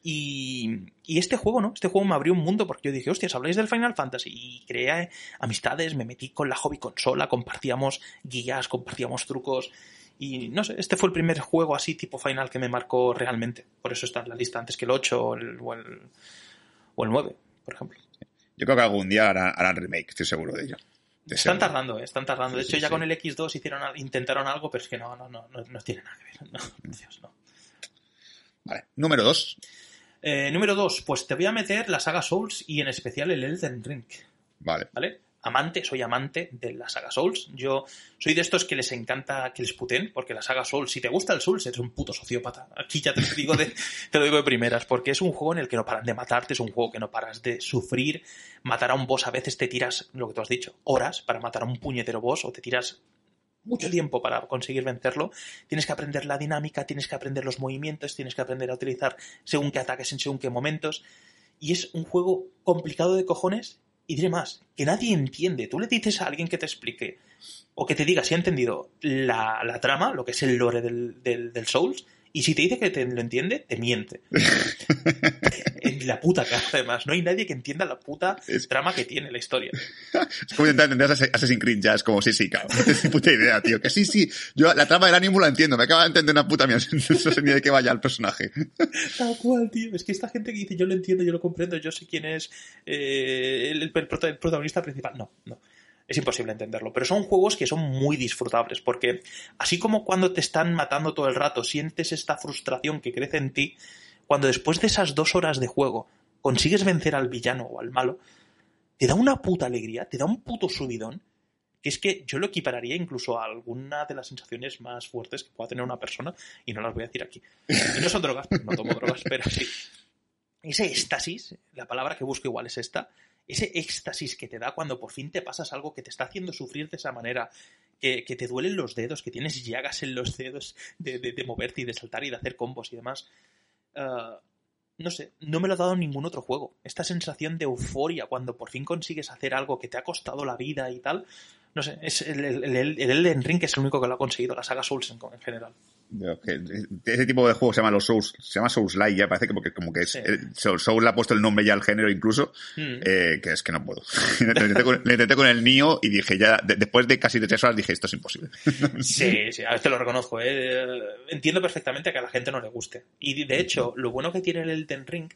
Y, y, este juego, ¿no? Este juego me abrió un mundo porque yo dije, hostias, habláis del Final Fantasy. Y creé amistades, me metí con la hobby consola, compartíamos guías, compartíamos trucos. Y no sé, este fue el primer juego así tipo Final que me marcó realmente. Por eso está en la lista antes que el 8 o el, o el, o el 9, por ejemplo. Yo creo que algún día harán, harán remake, estoy seguro de ello. De están tardando, eh, están tardando. De hecho, sí, ya sí. con el X2 hicieron, intentaron algo, pero es que no, no, no, no, no tiene nada que ver. No, Dios, no. Vale, número 2. Eh, número 2, pues te voy a meter la saga Souls y en especial el Elden Ring. Vale. ¿Vale? Amante, soy amante de la saga Souls. Yo soy de estos que les encanta que les puten, porque la saga Souls, si te gusta el Souls, eres un puto sociópata. Aquí ya te lo digo de, te lo digo de primeras, porque es un juego en el que no paran de matarte, es un juego que no paras de sufrir. Matar a un boss a veces te tiras, lo que tú has dicho, horas para matar a un puñetero boss, o te tiras mucho tiempo para conseguir vencerlo. Tienes que aprender la dinámica, tienes que aprender los movimientos, tienes que aprender a utilizar según qué ataques en según qué momentos. Y es un juego complicado de cojones y diré más, que nadie entiende. Tú le dices a alguien que te explique o que te diga si ha entendido la, la trama, lo que es el lore del, del, del, Souls, y si te dice que te lo entiende, te miente. en la puta cara, además. No hay nadie que entienda la puta es... trama que tiene la historia. es como intentar entender Assassin's Creed ya, es como, sí, sí, cabrón. No tengo puta idea, tío. Que sí, sí. Yo la trama del ánimo la entiendo. Me acaba de entender una puta mía. No sé ni de qué vaya el personaje. Tal cual, tío. Es que esta gente que dice, yo lo entiendo, yo lo comprendo, yo sé quién es eh, el, el, el protagonista principal. No, no es imposible entenderlo. Pero son juegos que son muy disfrutables, porque así como cuando te están matando todo el rato, sientes esta frustración que crece en ti, cuando después de esas dos horas de juego consigues vencer al villano o al malo, te da una puta alegría, te da un puto subidón, que es que yo lo equipararía incluso a alguna de las sensaciones más fuertes que pueda tener una persona, y no las voy a decir aquí. Y no son drogas, porque no tomo drogas, pero sí. Ese éxtasis, la palabra que busco igual es esta, ese éxtasis que te da cuando por fin te pasas algo que te está haciendo sufrir de esa manera, que, que te duelen los dedos, que tienes llagas en los dedos de, de- moverte y de saltar y de hacer combos y demás. Ah, no sé, no me lo ha dado ningún otro juego. Esta sensación de euforia cuando por fin consigues hacer algo que te ha costado la vida y tal. No sé, es el, el, el- el Elden Ring es el único que lo ha conseguido, la saga Souls en, en general. Que Ese tipo de juego se llama los Souls, se llama Souls Like ya, parece que porque como que es, Sí. el- Soul Soul le ha puesto el nombre ya al género incluso, Mm. eh, que es que no puedo. le, intenté con, le intenté con el Nio y dije ya, de- después de casi de tres horas dije esto es imposible. Sí, sí, a veces lo reconozco. ¿eh? Entiendo perfectamente que a la gente no le guste. Y de hecho, lo bueno que tiene el Elden Ring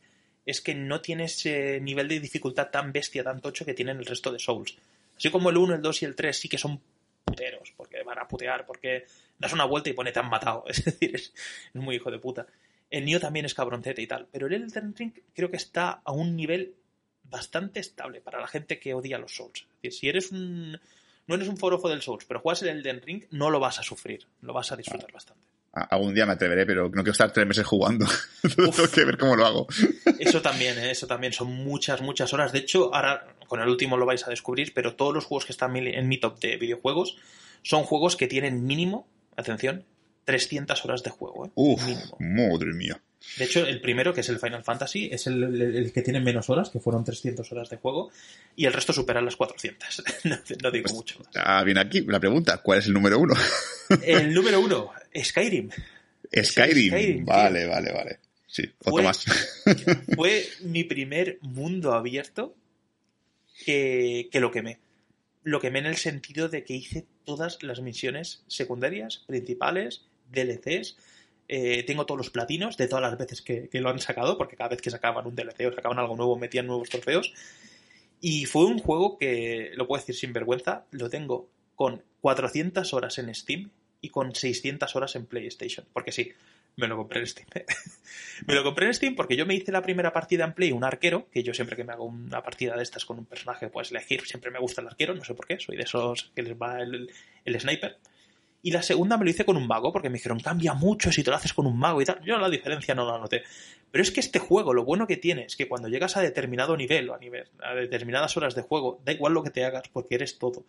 es que no tiene ese nivel de dificultad tan bestia, tan tocho que tienen el resto de Souls. Así como el 1, el 2 y el 3 sí que son puteros, porque van a putear, porque das una vuelta y pone te han matado. Es decir, es, es muy hijo de puta. El Nioh también es cabroncete y tal, pero el Elden Ring creo que está a un nivel bastante estable para la gente que odia los Souls. Es decir, si eres un no eres un forofo del Souls, pero juegas el Elden Ring, no lo vas a sufrir, lo vas a disfrutar bastante. A- Algún día me atreveré, pero no quiero estar tres meses jugando. Tengo que ver cómo lo hago. Eso también, ¿eh? eso también son muchas, muchas horas. De hecho, ahora con el último lo vais a descubrir, pero todos los juegos que están en mi- top de videojuegos son juegos que tienen mínimo, atención, 300 horas de juego. ¿eh? Uf, Mínimo. madre mía. De hecho, el primero, que es el Final Fantasy, es el, el- el que tiene menos horas, que fueron 300 horas de juego, y el resto superan las 400. no, no digo mucho más. Ah, bien aquí la pregunta, ¿cuál es el número uno? El número uno, Skyrim. Skyrim. Skyrim, vale, vale, vale. Sí, otro Fue- más. Fue mi primer mundo abierto que, que lo quemé. Lo quemé en el sentido de que hice todas las misiones secundarias, principales, DLCs. eh, tengo todos los platinos de todas las veces que, que lo han sacado, porque cada vez que sacaban un DLC o sacaban algo nuevo metían nuevos trofeos. Y fue un juego que, lo puedo decir sin vergüenza, lo tengo con 400 horas en Steam y con 600 horas en PlayStation. Porque sí, me lo compré en Steam. me lo compré en Steam porque yo me hice la primera partida en Play, un arquero, que yo siempre que me hago una partida de estas con un personaje, pues elegir, siempre me gusta el arquero, no sé por qué, soy de esos que les va el, el sniper. Y la segunda me lo hice con un mago, porque me dijeron, cambia mucho si te lo haces con un mago y tal. Yo la diferencia no la noté. Pero es que este juego, lo bueno que tiene es que cuando llegas a determinado nivel o a, nivel, a determinadas horas de juego, da igual lo que te hagas, porque eres todo.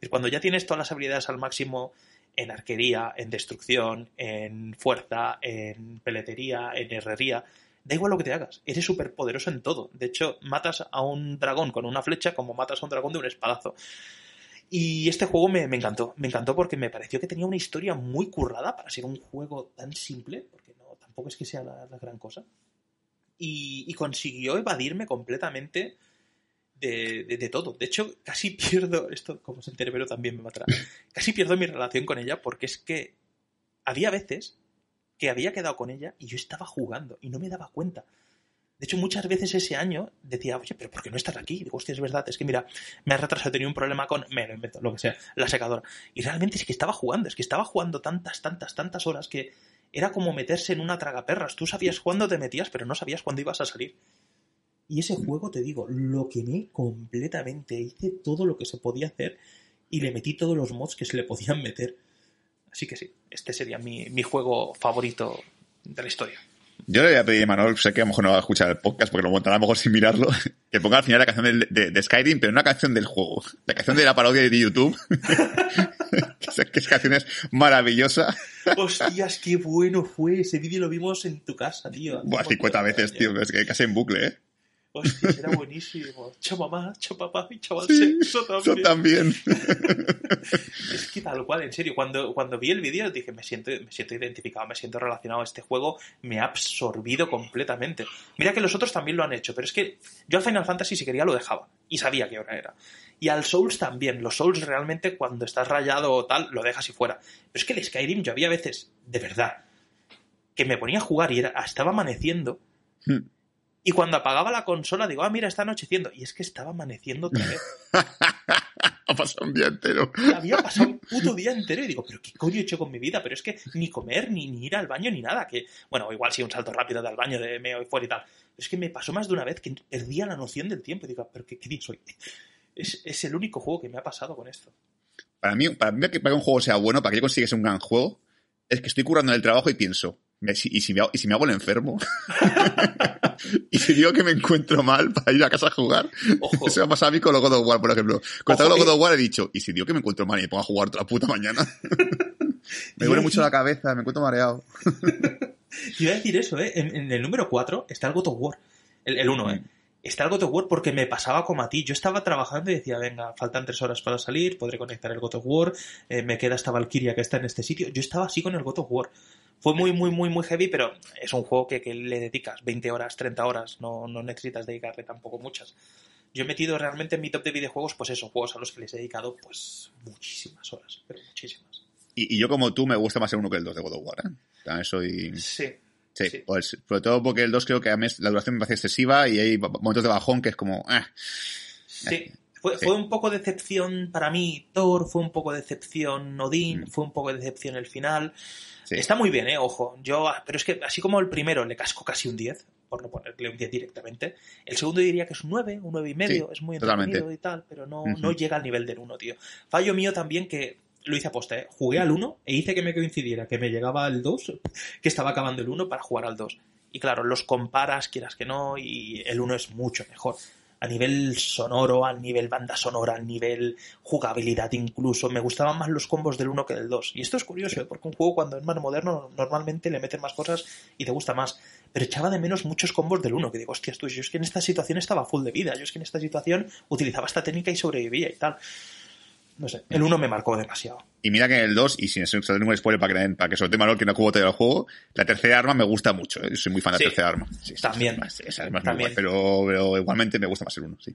Es cuando ya tienes todas las habilidades al máximo en arquería, en destrucción, en fuerza, en peletería, en herrería, da igual lo que te hagas, eres súper poderoso en todo. De hecho, matas a un dragón con una flecha como matas a un dragón de un espadazo. Y este juego me, me encantó, me encantó porque me pareció que tenía una historia muy currada para ser un juego tan simple, porque no, tampoco es que sea la, la gran cosa. Y, y consiguió evadirme completamente de, de- todo. De hecho, casi pierdo, esto como se entere, pero también me matará, casi pierdo mi relación con ella porque es que había veces que había quedado con ella y yo estaba jugando y no me daba cuenta. De hecho, muchas veces ese año decía, oye, pero ¿por qué no estás aquí? Digo, hostia, es verdad, es que mira, me ha retrasado, he un problema con, me lo invento, lo que sea, la secadora. Y realmente es que estaba jugando, es que estaba jugando tantas, tantas, tantas horas que era como meterse en una tragaperras. Tú sabías cuándo te metías, pero no sabías cuándo ibas a salir. Y ese juego, te digo, lo quemé completamente. Hice todo lo que se podía hacer y le metí todos los mods que se le podían meter. Así que sí, este sería mi, mi juego favorito de la historia. Yo le voy a pedir a Manuel, sé que a lo mejor no va a escuchar el podcast porque lo montará a lo mejor sin mirarlo, que ponga al final la canción del- de, de Skyrim, pero una canción del juego. La canción de la parodia de YouTube. que esa canción es maravillosa. Hostias, qué bueno fue. Ese vídeo lo vimos en tu casa, tío. Buah, 50 veces, tío, es que casi en bucle, ¿eh? Hostias, era buenísimo. Cho mamá, cho papá y chaval Sí, sexo Eso también. también. Es que tal cual, en serio, cuando, cuando vi el vídeo dije, me siento, me siento identificado, me siento relacionado a este juego, me ha absorbido completamente. Mira que los otros también lo han hecho, pero es que yo al Final Fantasy si quería lo dejaba y sabía qué hora era. Y al Souls también, los Souls realmente cuando estás rayado o tal, lo dejas y fuera. Pero es que el Skyrim yo había veces, de verdad, que me ponía a jugar y era, estaba amaneciendo Hmm. Y cuando apagaba la consola digo, ah, mira, está anocheciendo. Y es que estaba amaneciendo otra vez. Ha pasado un día entero. Había pasado un puto día entero y digo, pero ¿qué coño he hecho con mi vida? Pero es que ni comer, ni, ni ir al baño, ni nada. Que, bueno, igual sí un salto rápido del baño de meo y fuera y tal. Es que me pasó más de una vez que perdía la noción del tiempo. Y digo, pero ¿qué, qué día soy? Es, es el único juego que me ha pasado con esto. Para mí, para mí, para que un juego sea bueno, para que yo consiga ser un gran juego, es que estoy currando en el trabajo y pienso, ¿y si, y si me, hago, y si me hago el enfermo? y si digo que me encuentro mal para ir a casa a jugar, Ojo. eso me ha pasado a mí con los God of War, por ejemplo. Con los God of War he dicho, ¿y si digo que me encuentro mal y me pongo a jugar toda la puta mañana? me duele mucho la cabeza, me encuentro mareado. Te iba a decir eso, ¿eh? En, en el número 4 está el God of War. El, el 1, ¿eh? Está el God of War porque me pasaba como a ti. Yo estaba trabajando y decía, venga, faltan tres horas para salir, podré conectar el God of War, eh, me queda esta Valkyria que está en este sitio. Yo estaba así con el God of War. Fue muy, muy, muy, muy heavy, pero es un juego que, que le dedicas 20 horas, 30 horas, no, no necesitas dedicarle tampoco muchas. Yo he metido realmente en mi top de videojuegos, pues eso, juegos a los que les he dedicado, pues, muchísimas horas, pero muchísimas. Y, y yo como tú me gusta más el 1 que el 2 de God of War, ¿eh? También soy... Sí. Sí, Sí. Pues, sobre todo porque el 2 creo que a mí la duración me parece excesiva y hay momentos de bajón que es como... eh. Sí. Fue, Sí. fue un poco decepción para mí Thor, fue un poco decepción Odín, Mm. fue un poco decepción el final. Sí. Está muy bien, eh, ojo. Yo, pero es que así como el primero le casco casi un 10, por no ponerle un 10 directamente, el segundo diría que es un 9, un 9 y medio, Sí, es muy totalmente. entretenido y tal, pero no, Ujú. no llega al nivel del 1, tío. Fallo mío también que lo hice aposta, ¿eh? Jugué al 1 e hice que me coincidiera que me llegaba al 2, que estaba acabando el 1 para jugar al 2. Y claro, los comparas, quieras que no, y el 1 es mucho mejor. A nivel sonoro, al nivel banda sonora, al nivel jugabilidad incluso, me gustaban más los combos del 1 que del 2. Y esto es curioso, ¿eh? porque un juego cuando es más moderno normalmente le meten más cosas y te gusta más. Pero echaba de menos muchos combos del 1, que digo, hostias, tú, yo es que en esta situación estaba full de vida, yo es que en esta situación utilizaba esta técnica y sobrevivía y tal. No sé, el 1 me marcó demasiado. Y mira que en el 2, y sin ser ningún spoiler para que, para que suelte valor que no todo el juego, la tercera arma me gusta mucho. ¿eh? Soy muy fan de Sí. la tercera arma. Sí, También. Esa es También. guay, pero, pero igualmente me gusta más el 1, sí.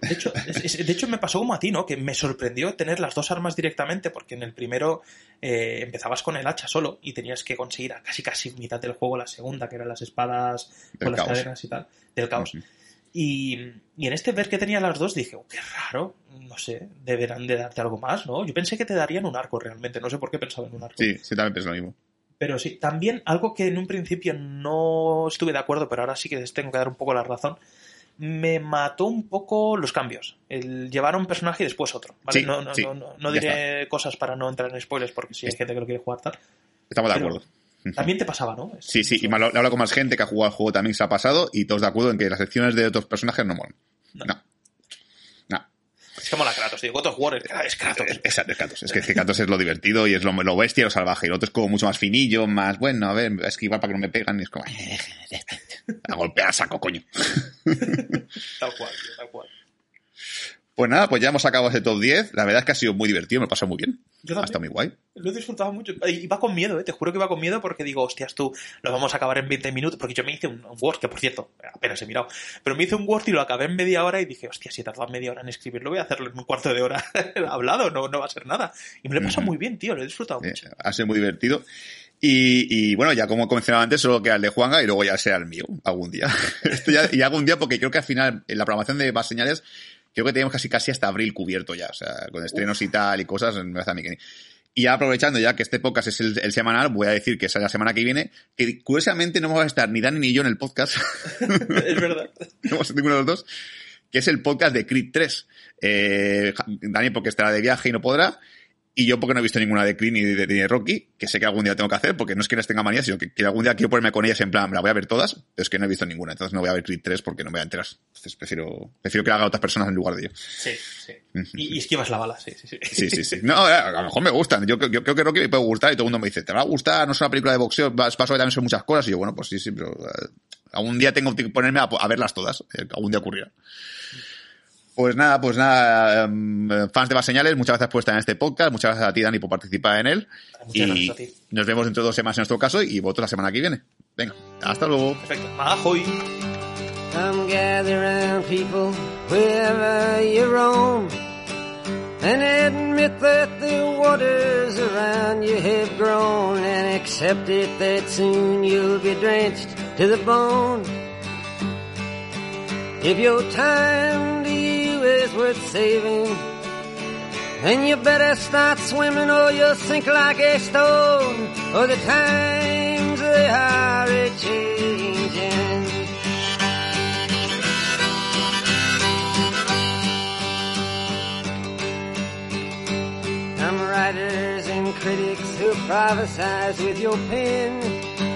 De hecho, es- es- de hecho, me pasó como a ti, ¿no? Que me sorprendió tener las dos armas directamente, porque en el primero eh, empezabas con el hacha solo y tenías que conseguir a casi casi mitad del juego la segunda, que eran las espadas Del con las cadenas y tal, del caos. Y, y en este ver que tenía las dos dije, oh, qué raro, no sé, deberán de darte algo más, ¿no? Yo pensé que te darían un arco realmente, no sé por qué pensaba en un arco. Sí, sí, también pienso lo mismo. Pero sí, también algo que en un principio no estuve de acuerdo, pero ahora sí que les tengo que dar un poco la razón. Me mató un poco los cambios. El llevar a un personaje y después otro. ¿vale? Sí, no no, sí, no, no, diré cosas para no entrar en spoilers, porque si hay gente que lo quiere jugar tal. Estamos de acuerdo. También te pasaba, ¿no? Es- Sí, sí, y me lo he hablado con más gente que ha jugado al juego también se ha pasado y todos de acuerdo en que las secciones de otros personajes no molan. No. No. No. Es como la Kratos, digo, God of War es, Kratos. Es, es- Kratos. Es que, es que Kratos es lo divertido y es lo, lo bestia y lo salvaje. Y el otro es como mucho más finillo, más, bueno, a ver, esquivar para que no me pegan y es como... A golpear a saco, coño. Tal cual, tío, tal cual. Pues nada, pues ya hemos acabado ese top 10. La verdad es que ha sido muy divertido, me lo pasado muy bien. Yo Ha estado muy guay. Lo he disfrutado mucho. Y va con miedo, ¿eh? Te juro que va con miedo porque digo, hostias, tú, lo vamos a acabar en 20 minutos. Porque yo me hice un, Word, que por cierto, apenas he mirado. Pero me hice un Word y lo acabé en media hora y dije, hostia, si he tardado media hora en escribirlo, voy a hacerlo en un cuarto de hora hablado, no, no va a ser nada. Y me lo he pasado muy bien, tío, lo he disfrutado Eh, mucho. ha sido muy divertido. Y, y, bueno, ya como mencionaba antes, solo queda el de Juanga y luego ya sea el mío, algún día. Esto ya, y algún día, porque creo que al final, en la programación de más señales, creo que tenemos casi casi hasta abril cubierto ya, o sea, con estrenos y tal y cosas, me parece a mí que... Y ya aprovechando ya que este podcast es el, el semanal, voy a decir que será la semana que viene, que curiosamente no vamos a estar ni Dani ni yo en el podcast, es verdad. no vamos a ninguno de los dos, que es el podcast de Creed 3. Eh, Dani porque estará de viaje y no podrá, y yo porque no he visto ninguna de Creed ni de, Rocky, que sé que algún día tengo que hacer, porque no es que les tenga manía, sino que, que algún día quiero ponerme con ellas en plan, me la voy a ver todas, pero es que no he visto ninguna, entonces no voy a ver Creed 3 porque no me voy a enterar. Entonces prefiero, prefiero que la hagan otras personas en lugar de yo. Sí, sí. Y, y esquivas la bala, sí, sí, sí. Sí, sí, sí. No, a lo mejor me gustan. Yo, yo creo que Rocky me puede gustar y todo el mundo me dice, ¿te va a gustar? No es una película de boxeo, vas paso que también son muchas cosas. Y yo, bueno, pues sí, sí, pero eh, algún día tengo que ponerme a, a verlas todas. eh, algún día ocurrirá. Pues nada, pues nada, em, fans de Más Señales, muchas gracias por estar en este podcast, muchas gracias a ti, Dani, por participar en él. Muchas y gracias a ti. nos vemos dentro de dos semanas en nuestro caso y vosotros la semana que viene. Venga, hasta luego. Perfecto. Ahoy. Come gather round people wherever you roam and admit that the waters around you have grown and accept it that soon you'll be drenched to the bone. If your time to is worth saving, then you better start swimming or you'll sink like a stone. For the times they are a changing. Some writers and critics who prophesize with your pen.